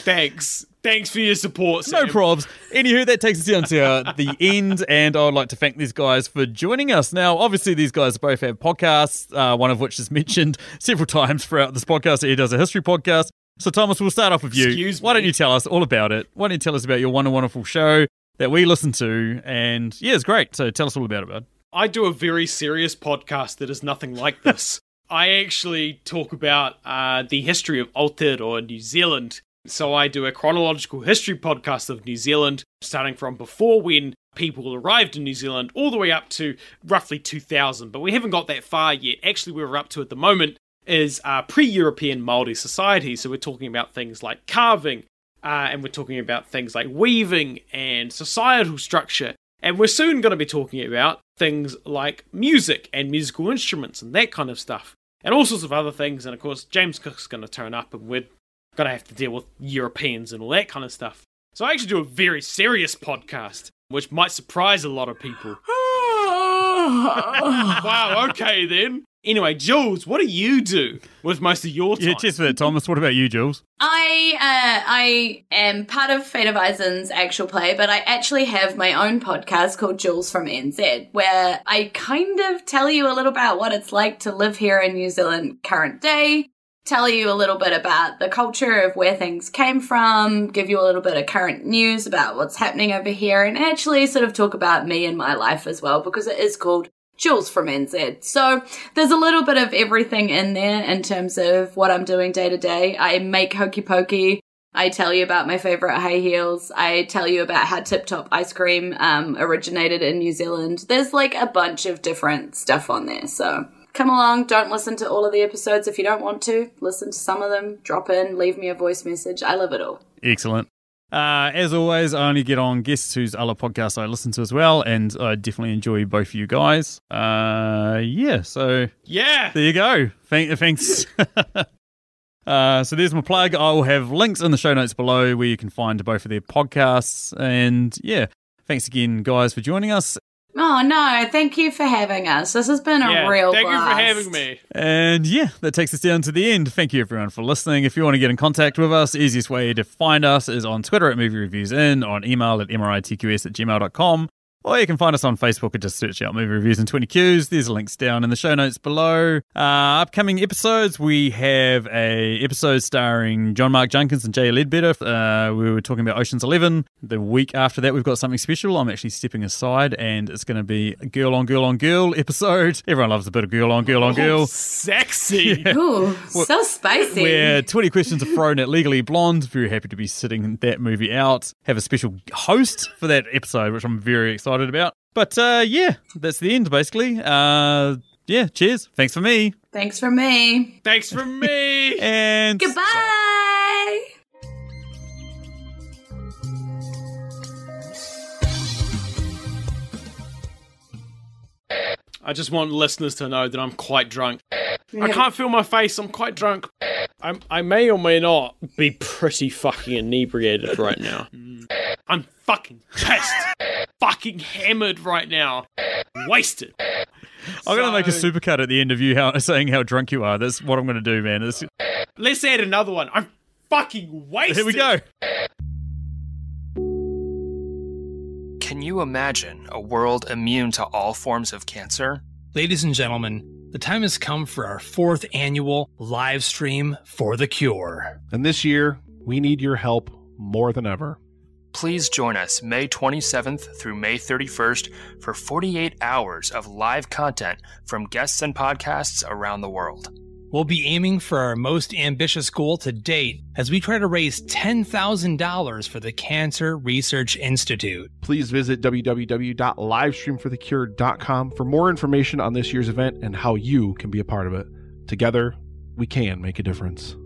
Thanks. Thanks for your support, No probs. Anywho, that takes us down to uh, the end, and I would like to thank these guys for joining us. Now, obviously, these guys both have podcasts, uh, one of which is mentioned several times throughout this podcast. He does a history podcast. So, Thomas, we'll start off with you. Excuse Why don't you tell us all about it? Why don't you tell us about your one wonderful show that we listen to? And yeah, it's great. So, tell us all about it, bud. I do a very serious podcast that is nothing like this. I actually talk about uh, the history of Aotearoa New Zealand. So I do a chronological history podcast of New Zealand, starting from before when people arrived in New Zealand all the way up to roughly 2000. But we haven't got that far yet. Actually, where we're up to at the moment is uh, pre-European Maori society. So we're talking about things like carving, uh, and we're talking about things like weaving and societal structure. And we're soon going to be talking about things like music and musical instruments and that kind of stuff. And all sorts of other things. And of course, James Cook's going to turn up and we're going to have to deal with Europeans and all that kind of stuff. So I actually do a very serious podcast, which might surprise a lot of people. wow, okay then. Anyway, Jules, what do you do with most of your time? Yeah, cheers for that, Thomas. What about you, Jules? I uh, I am part of Fate of Eisen's actual play, but I actually have my own podcast called Jewels from NZ, where I kind of tell you a little about what it's like to live here in New Zealand current day, tell you a little bit about the culture of where things came from, give you a little bit of current news about what's happening over here, and actually sort of talk about me and my life as well, because it is called Jewels from NZ. So there's a little bit of everything in there in terms of what I'm doing day to day. I make hokey pokey. I tell you about my favorite high heels. I tell you about how Tip Top ice cream um, originated in New Zealand. There's like a bunch of different stuff on there. So come along. Don't listen to all of the episodes if you don't want to. Listen to some of them. Drop in. Leave me a voice message. I love it all. Excellent. Uh, as always, I only get on guests whose other podcasts I listen to as well, and I definitely enjoy both of you guys. Uh, yeah, so yeah. there you go. Thank, thanks. uh, so there's my plug. I will have links in the show notes below where you can find both of their podcasts. And yeah, thanks again, guys, for joining us. Oh no! Thank you for having us. This has been a yeah. real. Thank blast. you for having me. And yeah, that takes us down to the end. Thank you everyone for listening. If you want to get in contact with us, easiest way to find us is on Twitter at Movie Reviews In, on email at mritqs at gmail.com, or you can find us on Facebook and just search out Movie Reviews and 20 Qs. There's links down in the show notes below. Uh, upcoming episodes, we have a episode starring John Mark Junkins and Jay Ledbetter. Uh, we were talking about Ocean's Eleven. The week after that, we've got something special. I'm actually stepping aside, and it's going to be a girl on girl on girl episode. Everyone loves a bit of girl on girl on girl. Oh, sexy. Ooh, so spicy. where 20 questions are thrown at Legally Blonde. Very happy to be sitting that movie out. Have a special host for that episode, which I'm very excited about. But uh, yeah, that's the end, basically. Uh, yeah, cheers. Thanks for me. Thanks for me. Thanks for me. And Goodbye. I just want listeners to know that I'm quite drunk. I can't feel my face. I'm quite drunk. I'm, I may or may not be pretty fucking inebriated right now. I'm fucking pissed. fucking hammered right now. Wasted. I'm going to make a So- supercut at the end of you how, saying how drunk you are. That's what I'm going to do, man. It's- Let's add another one. I'm fucking wasted. here we go. Can you imagine a world immune to all forms of cancer? Ladies and gentlemen, the time has come for our fourth annual live stream for the cure. And this year, we need your help more than ever. Please join us May 27th through May 31st for 48 hours of live content from guests and podcasts around the world. We'll be aiming for our most ambitious goal to date as we try to raise $10,000 for the Cancer Research Institute. Please visit www.livestreamforthecure.com for more information on this year's event and how you can be a part of it. Together, we can make a difference.